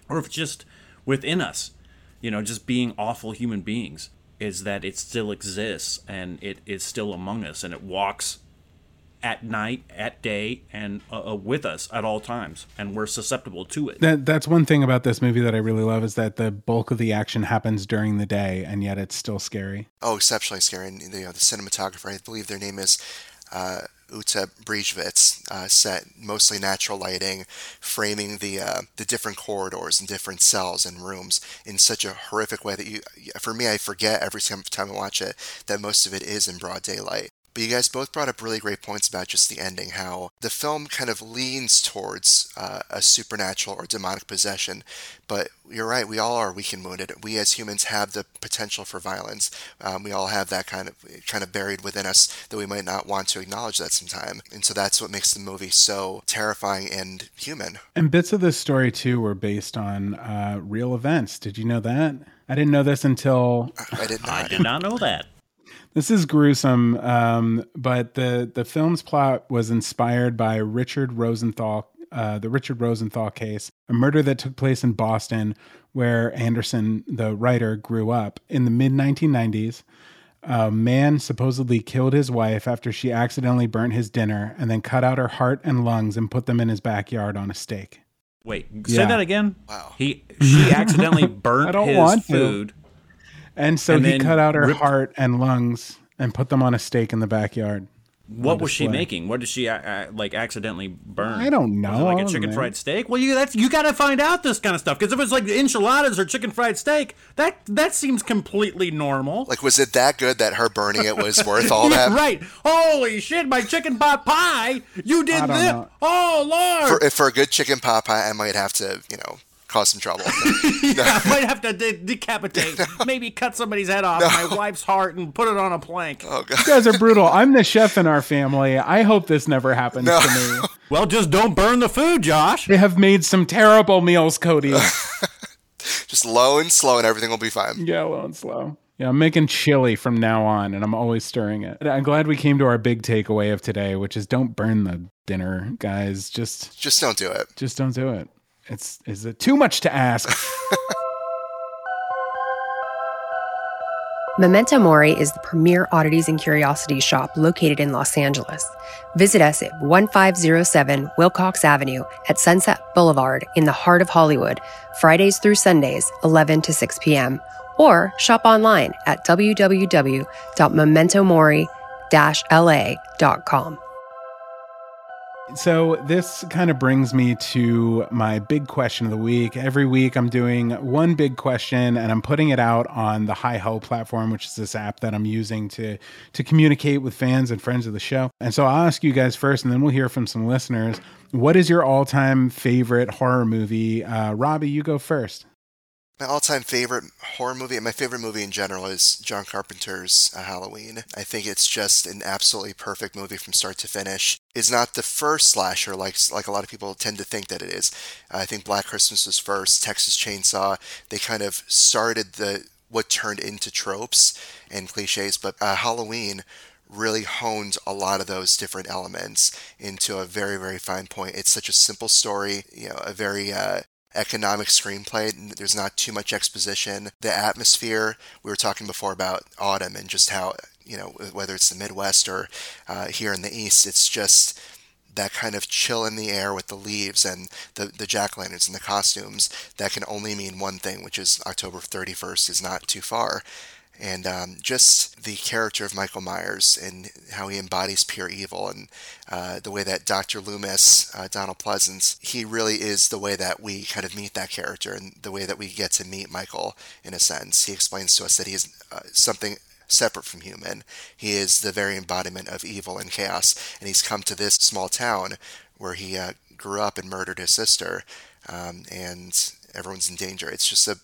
or if it's just within us, you know, just being awful human beings, is that it still exists and it is still among us and it walks at night, at day, and uh, uh, with us at all times, and we're susceptible to it. That, that's one thing about this movie that I really love is that the bulk of the action happens during the day, and yet it's still scary. Oh, exceptionally scary! And you know, the cinematographer, I believe their name is uh, Uta Briesewitz uh, set mostly natural lighting, framing the uh, the different corridors and different cells and rooms in such a horrific way that you, for me, I forget every time I watch it that most of it is in broad daylight. But you guys both brought up really great points about just the ending, how the film kind of leans towards uh, a supernatural or demonic possession. But you're right, we all are weak and wounded. We as humans have the potential for violence. Um, we all have that kind of kind of buried within us that we might not want to acknowledge that sometime. And so that's what makes the movie so terrifying and human. And bits of this story too were based on uh, real events. Did you know that? I didn't know this until I did not. I did not know that. This is gruesome, um, but the the film's plot was inspired by Richard Rosenthal, uh, the Richard Rosenthal case, a murder that took place in Boston, where Anderson, the writer, grew up in the mid 1990s. A man supposedly killed his wife after she accidentally burnt his dinner and then cut out her heart and lungs and put them in his backyard on a stake. Wait, say yeah. that again. Wow. He she accidentally burnt his food. And so and he cut out her ripped... heart and lungs and put them on a stake in the backyard. What was she making? What did she uh, like accidentally burn? I don't know. like a chicken fried steak? Well, you that's you got to find out this kind of stuff because if it's like enchiladas or chicken fried steak, that that seems completely normal. Like, was it that good that her burning it was worth all that? Right. Holy shit! My chicken pot pie. You did this. Oh lord. For, for a good chicken pot pie, I might have to, you know, cause some trouble. yeah, I might have to de- decapitate, maybe cut somebody's head off, no. my wife's heart, and put it on a plank. Oh, God. You guys are brutal. I'm the chef in our family. I hope this never happens no. to me. Well, just don't burn the food, Josh. They have made some terrible meals, Cody. just low and slow, and everything will be fine. Yeah, low and slow. Yeah, I'm making chili from now on, and I'm always stirring it. I'm glad we came to our big takeaway of today, which is don't burn the dinner, guys. Just, just don't do it. Just don't do it. It's is it too much to ask? Memento Mori is the premier oddities and curiosities shop located in Los Angeles. Visit us at 1507 Wilcox Avenue at Sunset Boulevard in the heart of Hollywood, Fridays through Sundays, 11 to 6 p.m. Or shop online at www.mementomori-la.com. So, this kind of brings me to my big question of the week. Every week, I'm doing one big question and I'm putting it out on the HiHo platform, which is this app that I'm using to, to communicate with fans and friends of the show. And so, I'll ask you guys first, and then we'll hear from some listeners. What is your all time favorite horror movie? Uh, Robby, you go first. My all-time favorite horror movie, and my favorite movie in general, is John Carpenter's uh, Halloween. I think it's just an absolutely perfect movie from start to finish. It's not the first slasher like like a lot of people tend to think that it is. I think Black Christmas was first. Texas Chainsaw. They kind of started the what turned into tropes and cliches, but uh, Halloween really honed a lot of those different elements into a very very fine point. It's such a simple story, you know, a very uh, economic screenplay. There's not too much exposition. The atmosphere, we were talking before about autumn and just how, you know, whether it's the Midwest or uh, here in the East, it's just that kind of chill in the air with the leaves and the, the jack o' lanterns and the costumes that can only mean one thing, which is October 31st is not too far and um, just the character of Michael Myers and how he embodies pure evil, and uh, the way that Dr. Loomis, uh, Donald Pleasence, he really is the way that we kind of meet that character, and the way that we get to meet Michael in a sense. He explains to us that he is uh, something separate from human. He is the very embodiment of evil and chaos, and he's come to this small town where he uh, grew up and murdered his sister, um, and everyone's in danger. It's just a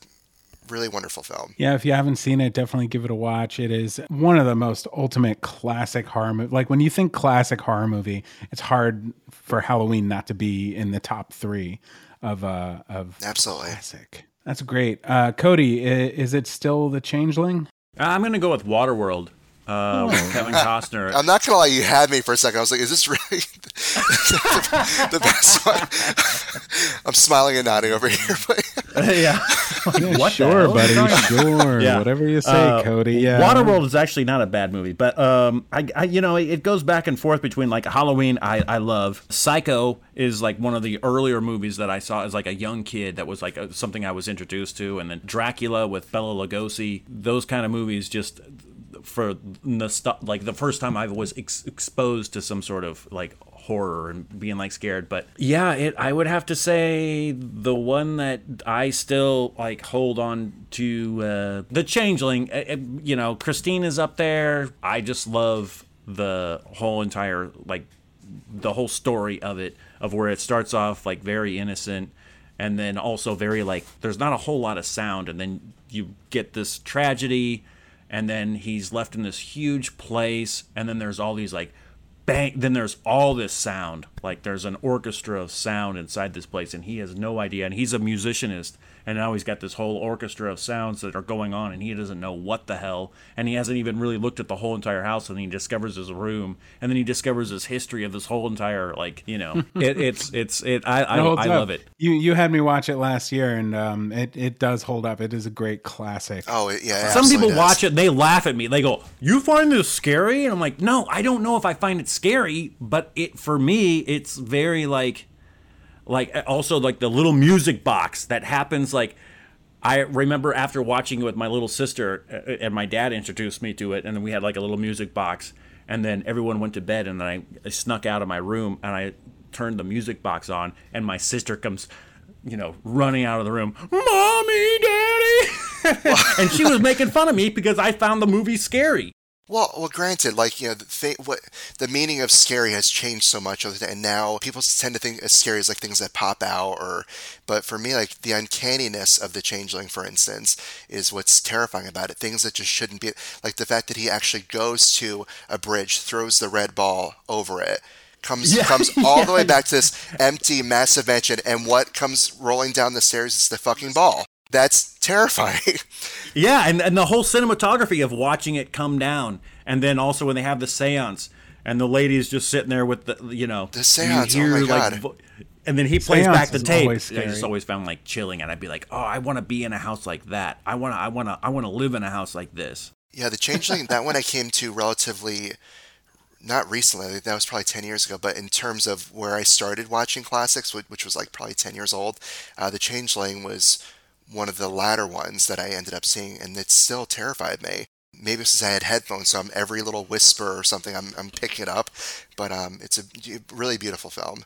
really wonderful film. Yeah, if you haven't seen it, definitely give it a watch. It is one of the most ultimate classic horror movie. Like when you think classic horror movie, it's hard for Halloween not to be in the top three of uh of absolutely classic. That's great. Uh, Cody, is it still The Changeling? I'm gonna go with Waterworld. Uh, oh. Kevin Costner. I'm not gonna lie, you had me for a second. I was like, "Is this really the, the best one?" I'm smiling and nodding over here, but yeah, like, yeah what sure, buddy, sure, yeah. whatever you say, uh, Cody. Yeah, Waterworld is actually not a bad movie, but um, I, I, you know, it goes back and forth between like Halloween, I, I love. Psycho is like one of the earlier movies that I saw as like a young kid that was like a, something I was introduced to, and then Dracula with Bela Lugosi. Those kind of movies just for the like the first time I was ex- exposed to some sort of like horror and being like scared but yeah it i would have to say the one that i still like hold on to uh the changeling uh, uh, you know christine is up there. I just love the whole entire like the whole story of it of where it starts off like very innocent and then also very like there's not a whole lot of sound and then you get this tragedy and then he's left in this huge place and then there's all these like bang then there's all this sound. Like there's an orchestra of sound inside this place and he has no idea and he's a musicianist and now he's got this whole orchestra of sounds that are going on and he doesn't know what the hell. And he hasn't even really looked at the whole entire house and he discovers his room and then he discovers his history of this whole entire like you know. It, it's it's it i i, I love it. You you had me watch it last year and um it it does hold up. It is a great classic. Oh it, yeah some people does. watch it they laugh at me. They go you find this scary? And i'm like no i don't know if i find it scary but it for me it's very like like also like the little music box that happens like I remember after watching it with my little sister uh, and my dad introduced me to it and then we had like a little music box and then everyone went to bed and then I, I snuck out of my room and I turned the music box on and my sister comes you know running out of the room mommy daddy! And she was making fun of me because I found the movie scary well, well, granted, like you know, the thing, what the meaning of scary has changed so much, and now people tend to think as scary as like things that pop out, or. But for me, like the uncanniness of the changeling, for instance, is what's terrifying about it. Things that just shouldn't be, like the fact that he actually goes to a bridge, throws the red ball over it, comes yeah, comes all yeah. the way back to this empty, massive mansion, and what comes rolling down the stairs is the fucking ball. That's terrifying. yeah, and, and the whole cinematography of watching it come down, and then also when they have the seance, and the lady's just sitting there with the, you know, the seance. Hear, oh my god! Like, and then he plays seance back the tape. I just always found like chilling, and I'd be like, oh, I want to be in a house like that. I want to, I want to, I want to live in a house like this. Yeah, the changeling. that one I came to relatively not recently, that was probably 10 years ago, but in terms of where I started watching classics, which was like probably 10 years old, uh, The Changeling was one of the latter ones that I ended up seeing, and it still terrified me. Maybe since I had headphones, so I'm every little whisper or something, I'm, I'm picking up. But um, it's a really beautiful film.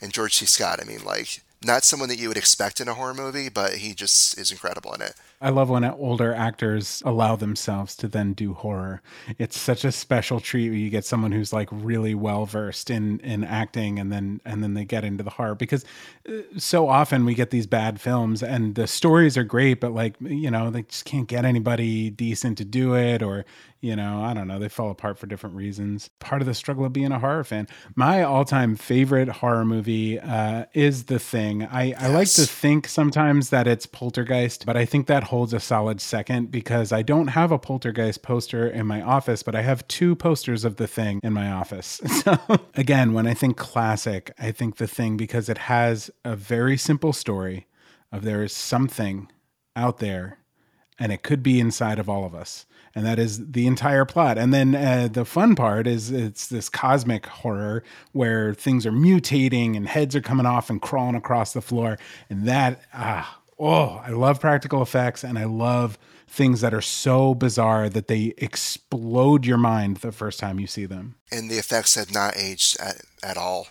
And George C. Scott, I mean, like, not someone that you would expect in a horror movie, but he just is incredible in it. I love when older actors allow themselves to then do horror. It's such a special treat when you get someone who's like really well versed in in acting, and then and then they get into the horror because uh, so often we get these bad films and the stories are great, but like you know they just can't get anybody decent to do it, or you know I don't know they fall apart for different reasons. Part of the struggle of being a horror fan. My all time favorite horror movie uh, is The Thing. I, yes. I like to think sometimes that it's Poltergeist, but I think that holds a solid second because I don't have a poltergeist poster in my office, but I have two posters of the thing in my office. So again, when I think classic, I think the thing because it has a very simple story of there is something out there and it could be inside of all of us. And that is the entire plot. And then uh, the fun part is it's this cosmic horror where things are mutating and heads are coming off and crawling across the floor. And that ah oh, I love practical effects and I love things that are so bizarre that they explode your mind the first time you see them. And the effects have not aged at, at all.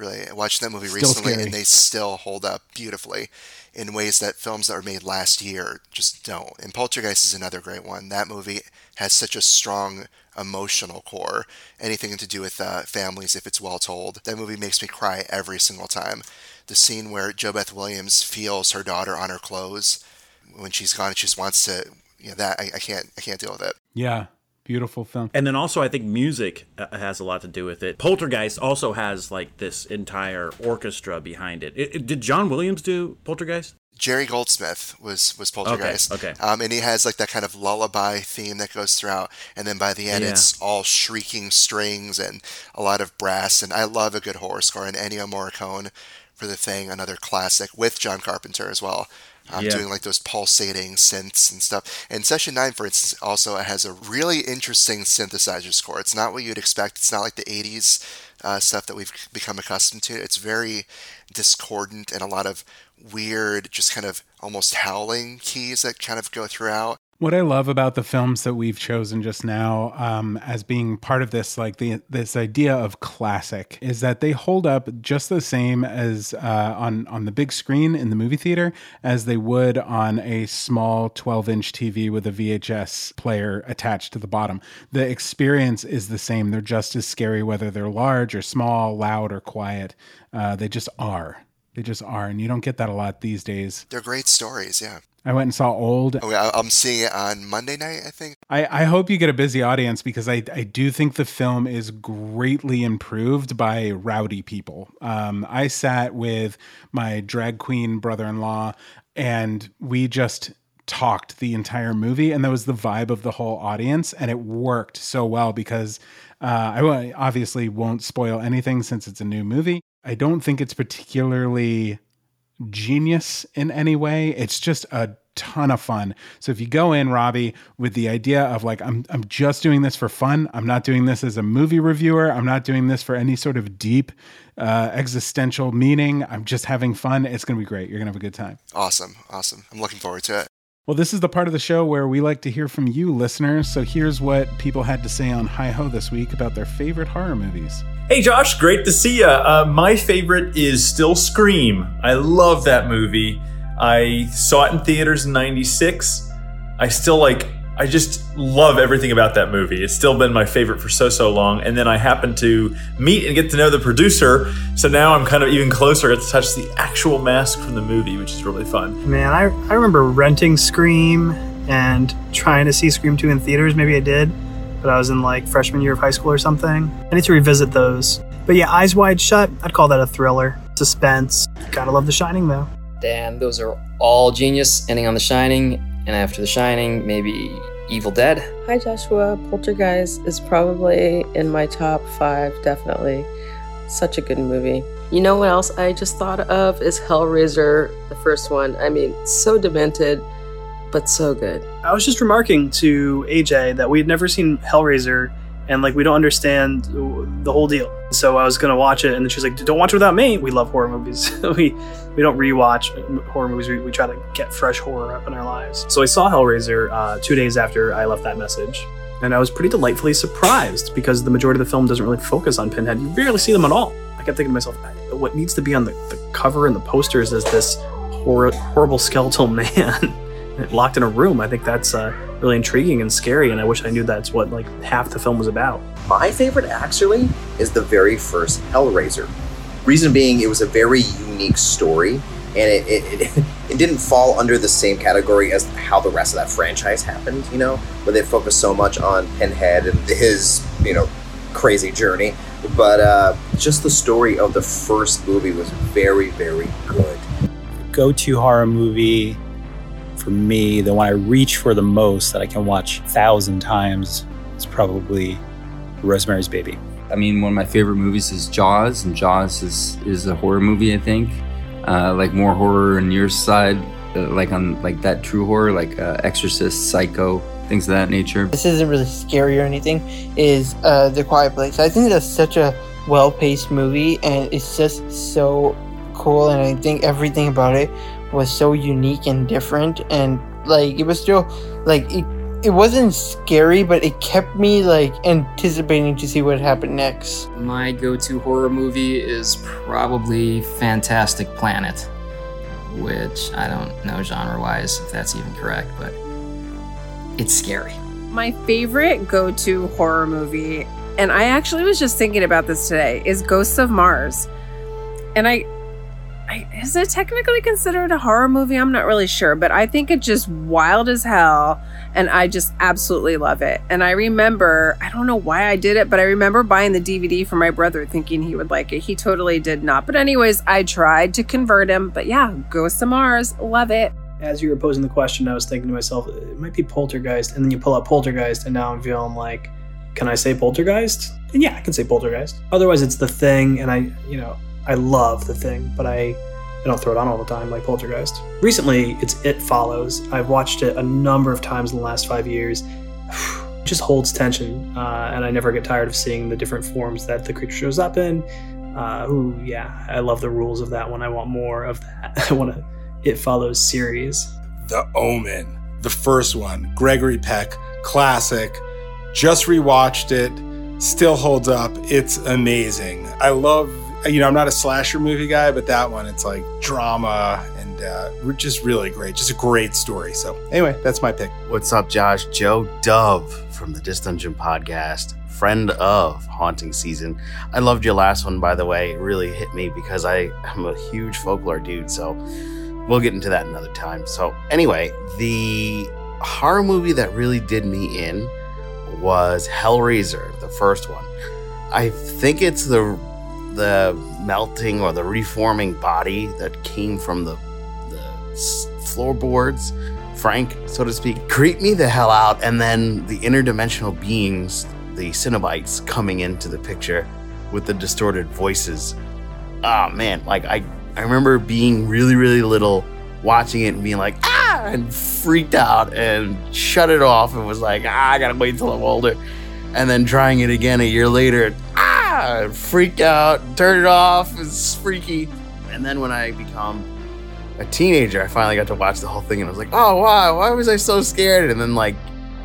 Really, I watched that movie still recently scary. and they still hold up beautifully in ways that films that were made last year just don't. And Poltergeist is another great one. That movie has such a strong emotional core. Anything to do with uh, families, if it's well told, that movie makes me cry every single time the scene where JoBeth Williams feels her daughter on her clothes when she's gone and she just wants to you know that I, I can't I can't deal with it. Yeah. Beautiful film. And then also, I think music uh, has a lot to do with it. Poltergeist also has like this entire orchestra behind it. it, it did John Williams do Poltergeist? Jerry Goldsmith was was Poltergeist. Okay. okay. Um, and he has like that kind of lullaby theme that goes throughout, and then by the end, yeah. it's all shrieking strings and a lot of brass. And I love a good horror score. And Ennio Morricone for the thing, another classic with John Carpenter as well. Um, yeah. doing like those pulsating synths and stuff. And Session 9, for instance, also has a really interesting synthesizer score. It's not what you'd expect. It's not like the 80s uh, stuff that we've become accustomed to. It's very discordant and a lot of weird, just kind of almost howling keys that kind of go throughout. What I love about the films that we've chosen just now um, as being part of this, like the this idea of classic, is that they hold up just the same as uh, on on the big screen in the movie theater as they would on a small 12 inch TV with a VHS player attached to the bottom. The experience is the same. They're just as scary whether they're large or small, loud or quiet. Uh, they just are. They just are, and you don't get that a lot these days. They're great stories, yeah. I went and saw Old. Oh, I'm seeing it on Monday night, I think. I, I hope you get a busy audience because I, I do think the film is greatly improved by rowdy people. Um, I sat with my drag queen brother in law and we just talked the entire movie and that was the vibe of the whole audience and it worked so well because uh, I obviously won't spoil anything since it's a new movie. I don't think it's particularly genius in any way. It's just a ton of fun. So if you go in, Robby, with the idea of like, I'm I'm just doing this for fun. I'm not doing this as a movie reviewer. I'm not doing this for any sort of deep uh, existential meaning. I'm just having fun. It's gonna be great. You're gonna have a good time. Awesome, awesome. I'm looking forward to it. Well, this is the part of the show where we like to hear from you, listeners. So here's what people had to say on HiHo this week about their favorite horror movies. Hey, Josh, great to see you. Uh, my favorite is still Scream. I love that movie. I saw it in theaters in 96. I still like I just love everything about that movie. It's still been my favorite for so so long. And then I happened to meet and get to know the producer, so now I'm kind of even closer. I got to touch the actual mask from the movie, which is really fun. Man, I I remember renting Scream and trying to see Scream 2 in theaters. Maybe I did, but I was in like freshman year of high school or something. I need to revisit those. But yeah, Eyes Wide Shut, I'd call that a thriller. Suspense. Gotta love The Shining though. Dan, those are all genius, ending on The Shining and after The Shining, maybe Evil Dead. Hi, Joshua. Poltergeist is probably in my top five, definitely. Such a good movie. You know what else I just thought of is Hellraiser, the first one. I mean, so demented, but so good. I was just remarking to AJ that we had never seen Hellraiser and like we don't understand the whole deal. So I was gonna watch it, and then she's like, "Don't watch it without me." We love horror movies. we we don't rewatch horror movies. We, we try to get fresh horror up in our lives. So I saw Hellraiser uh, two days after I left that message, and I was pretty delightfully surprised because the majority of the film doesn't really focus on Pinhead. You barely see them at all. I kept thinking to myself, what needs to be on the, the cover and the posters is this hor- horrible skeletal man locked in a room. I think that's uh, really intriguing and scary, and I wish I knew that's what like half the film was about. My favorite actually is the very first Hellraiser. Reason being, it was a very unique story, and it, it, it, it didn't fall under the same category as how the rest of that franchise happened, you know, where they focused so much on Pinhead and his, you know, crazy journey. But uh, just the story of the first movie was very, very good. Go to horror movie for me, the one I reach for the most that I can watch a thousand times is probably Rosemary's Baby. I mean, one of my favorite movies is Jaws, and Jaws is is a horror movie. I think, uh, like more horror on your side, uh, like on like that true horror, like uh, Exorcist, Psycho, things of that nature. This isn't really scary or anything. Is uh, The Quiet Place? I think that's such a well-paced movie, and it's just so cool. And I think everything about it was so unique and different, and like it was still like it it wasn't scary, but it kept me like anticipating to see what happened next. My go-to horror movie is probably Fantastic Planet, which I don't know genre-wise if that's even correct, but it's scary. My favorite go-to horror movie, and I actually was just thinking about this today, is Ghosts of Mars. And I Is it technically considered a horror movie? I'm not really sure, but I think it's just wild as hell, and I just absolutely love it. And I remember, I don't know why I did it, but I remember buying the DVD for my brother, thinking he would like it. He totally did not. But anyways, I tried to convert him. But yeah, Ghosts of Mars, love it. As you were posing the question, I was thinking to myself, it might be Poltergeist, and then you pull up Poltergeist, and now I'm feeling like, can I say Poltergeist? And yeah, I can say Poltergeist. Otherwise, it's The Thing, and I, you know, I love the thing, but I, I don't throw it on all the time like Poltergeist. Recently, it's It Follows. I've watched it a number of times in the last five years. It just holds tension, uh, and I never get tired of seeing the different forms that the creature shows up in. Uh, ooh, yeah, I love the rules of that one. I want more of that. I want a It Follows series. The Omen, the first one, Gregory Peck, classic. Just rewatched it, still holds up. It's amazing. I love you know, I'm not a slasher movie guy, but that one, it's like drama and uh, just really great. Just a great story. So, anyway, that's my pick. What's up, Josh? Joe Dove from the Dis Dungeon podcast, friend of Haunting Season. I loved your last one, by the way. It really hit me because I am a huge folklore dude. So, we'll get into that another time. So, anyway, the horror movie that really did me in was Hellraiser, the first one. I think it's the the melting or the reforming body that came from the, the floorboards, Frank, so to speak, creep me the hell out. And then the interdimensional beings, the Cenobites, coming into the picture with the distorted voices. Oh man, like I, I remember being really, really little, watching it and being like, ah, and freaked out and shut it off and was like, ah, I gotta wait till I'm older. And then trying it again a year later, ah, freaked out, turn it off. It's freaky. And then when I become a teenager, I finally got to watch the whole thing, and I was like, oh wow, why was I so scared? And then like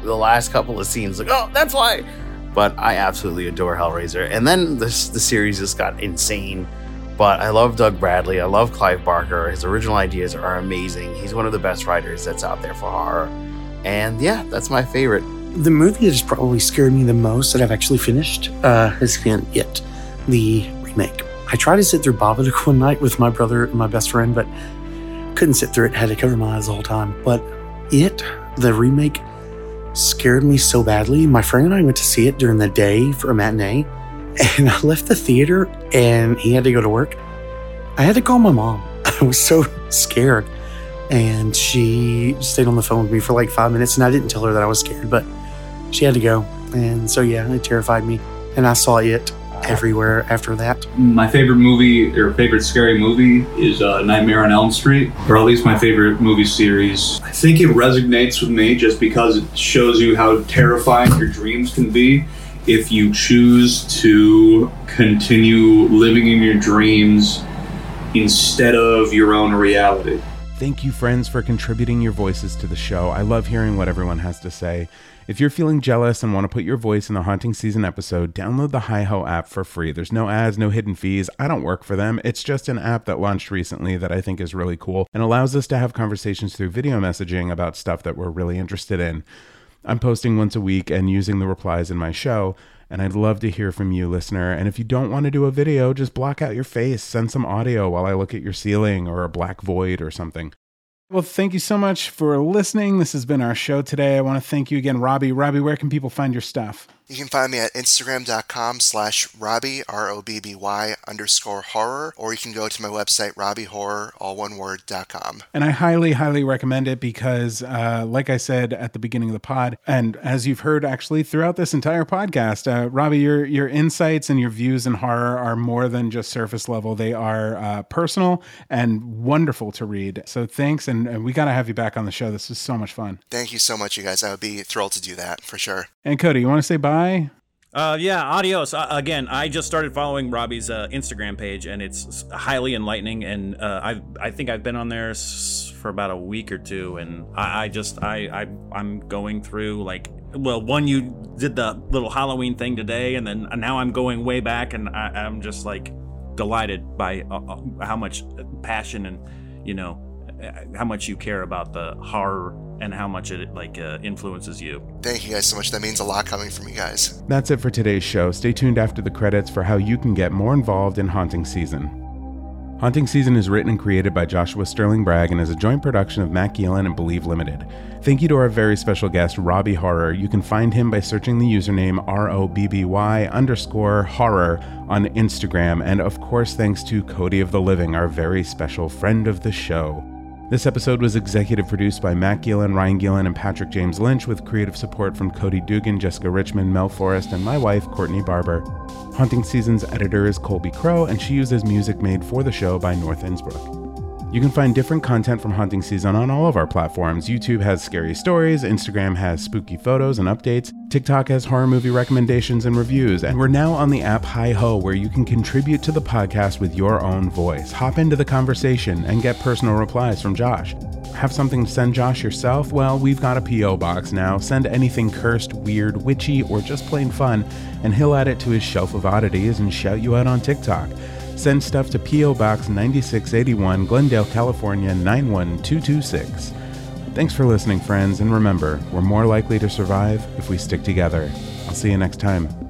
the last couple of scenes, like, oh, that's why. But I absolutely adore Hellraiser. And then this the series just got insane. But I love Doug Bradley. I love Clive Barker. His original ideas are amazing. He's one of the best writers that's out there for horror. And yeah, that's my favorite. The movie that has probably scared me the most that I've actually finished uh, has been It, the remake. I tried to sit through Babadook one night with my brother and my best friend, but couldn't sit through it. Had to cover my eyes the whole time. But It, the remake, scared me so badly. My friend and I went to see it during the day for a matinee, and I left the theater and he had to go to work. I had to call my mom. I was so scared. And she stayed on the phone with me for like five minutes, and I didn't tell her that I was scared, but she had to go. And so, yeah, it terrified me. And I saw it everywhere after that. My favorite movie or favorite scary movie is uh, Nightmare on Elm Street, or at least my favorite movie series. I think it resonates with me just because it shows you how terrifying your dreams can be if you choose to continue living in your dreams instead of your own reality. Thank you, friends, for contributing your voices to the show. I love hearing what everyone has to say. If you're feeling jealous and want to put your voice in the haunting season episode, download the HiHo app for free. There's no ads, no hidden fees. I don't work for them. It's just an app that launched recently that I think is really cool and allows us to have conversations through video messaging about stuff that we're really interested in. I'm posting once a week and using the replies in my show, and I'd love to hear from you, listener. And if you don't want to do a video, just block out your face, send some audio while I look at your ceiling or a black void or something. Well, thank you so much for listening. This has been our show today. I want to thank you again, Robby. Robby, where can people find your stuff? You can find me at instagram.com slash Robby, R-O-B-B-Y underscore horror, or you can go to my website, RobbyHorror, all one word, dot com. And I highly, highly recommend it because, uh, like I said at the beginning of the pod, and as you've heard actually throughout this entire podcast, uh, Robby, your your insights and your views in horror are more than just surface level. They are uh, personal and wonderful to read. So thanks, and, and we got to have you back on the show. This is so much fun. Thank you so much, you guys. I would be thrilled to do that for sure. And Cody, you want to say bye? Uh, yeah, adios. Uh, again, I just started following Robby's uh, Instagram page, and it's highly enlightening. And uh, I I think I've been on there s- for about a week or two, and I, I just I, I I'm going through like well, one you did the little Halloween thing today, and then now I'm going way back, and I, I'm just like delighted by uh, uh, how much passion and you know uh, how much you care about the horror and how much it like uh, influences you. Thank you guys so much. That means a lot coming from you guys. That's it for today's show. Stay tuned after the credits for how you can get more involved in Haunting Season. Haunting Season is written and created by Joshua Sterling Bragg and is a joint production of Matt Gielen and Believe Limited. Thank you to our very special guest, Robby Horror. You can find him by searching the username R O B B Y underscore horror on Instagram. And of course, thanks to Cody of the Living, our very special friend of the show. This episode was executive produced by Matt Gielen, Ryan Gielen, and Patrick James Lynch, with creative support from Cody Dugan, Jessica Richmond, Mel Forrest, and my wife, Courtney Barber. Haunting Season's editor is Colby Crow, and she uses music made for the show by North Innsbruck. You can find different content from Haunting Season on all of our platforms. YouTube has scary stories, Instagram has spooky photos and updates, TikTok has horror movie recommendations and reviews, and we're now on the app HiHo, where you can contribute to the podcast with your own voice. Hop into the conversation and get personal replies from Josh. Have something to send Josh yourself? Well, we've got a P.O. box now. Send anything cursed, weird, witchy, or just plain fun, and he'll add it to his shelf of oddities and shout you out on TikTok. Send stuff to P.O. Box 9681, Glendale, California 91226. Thanks for listening, friends, and remember, we're more likely to survive if we stick together. I'll see you next time.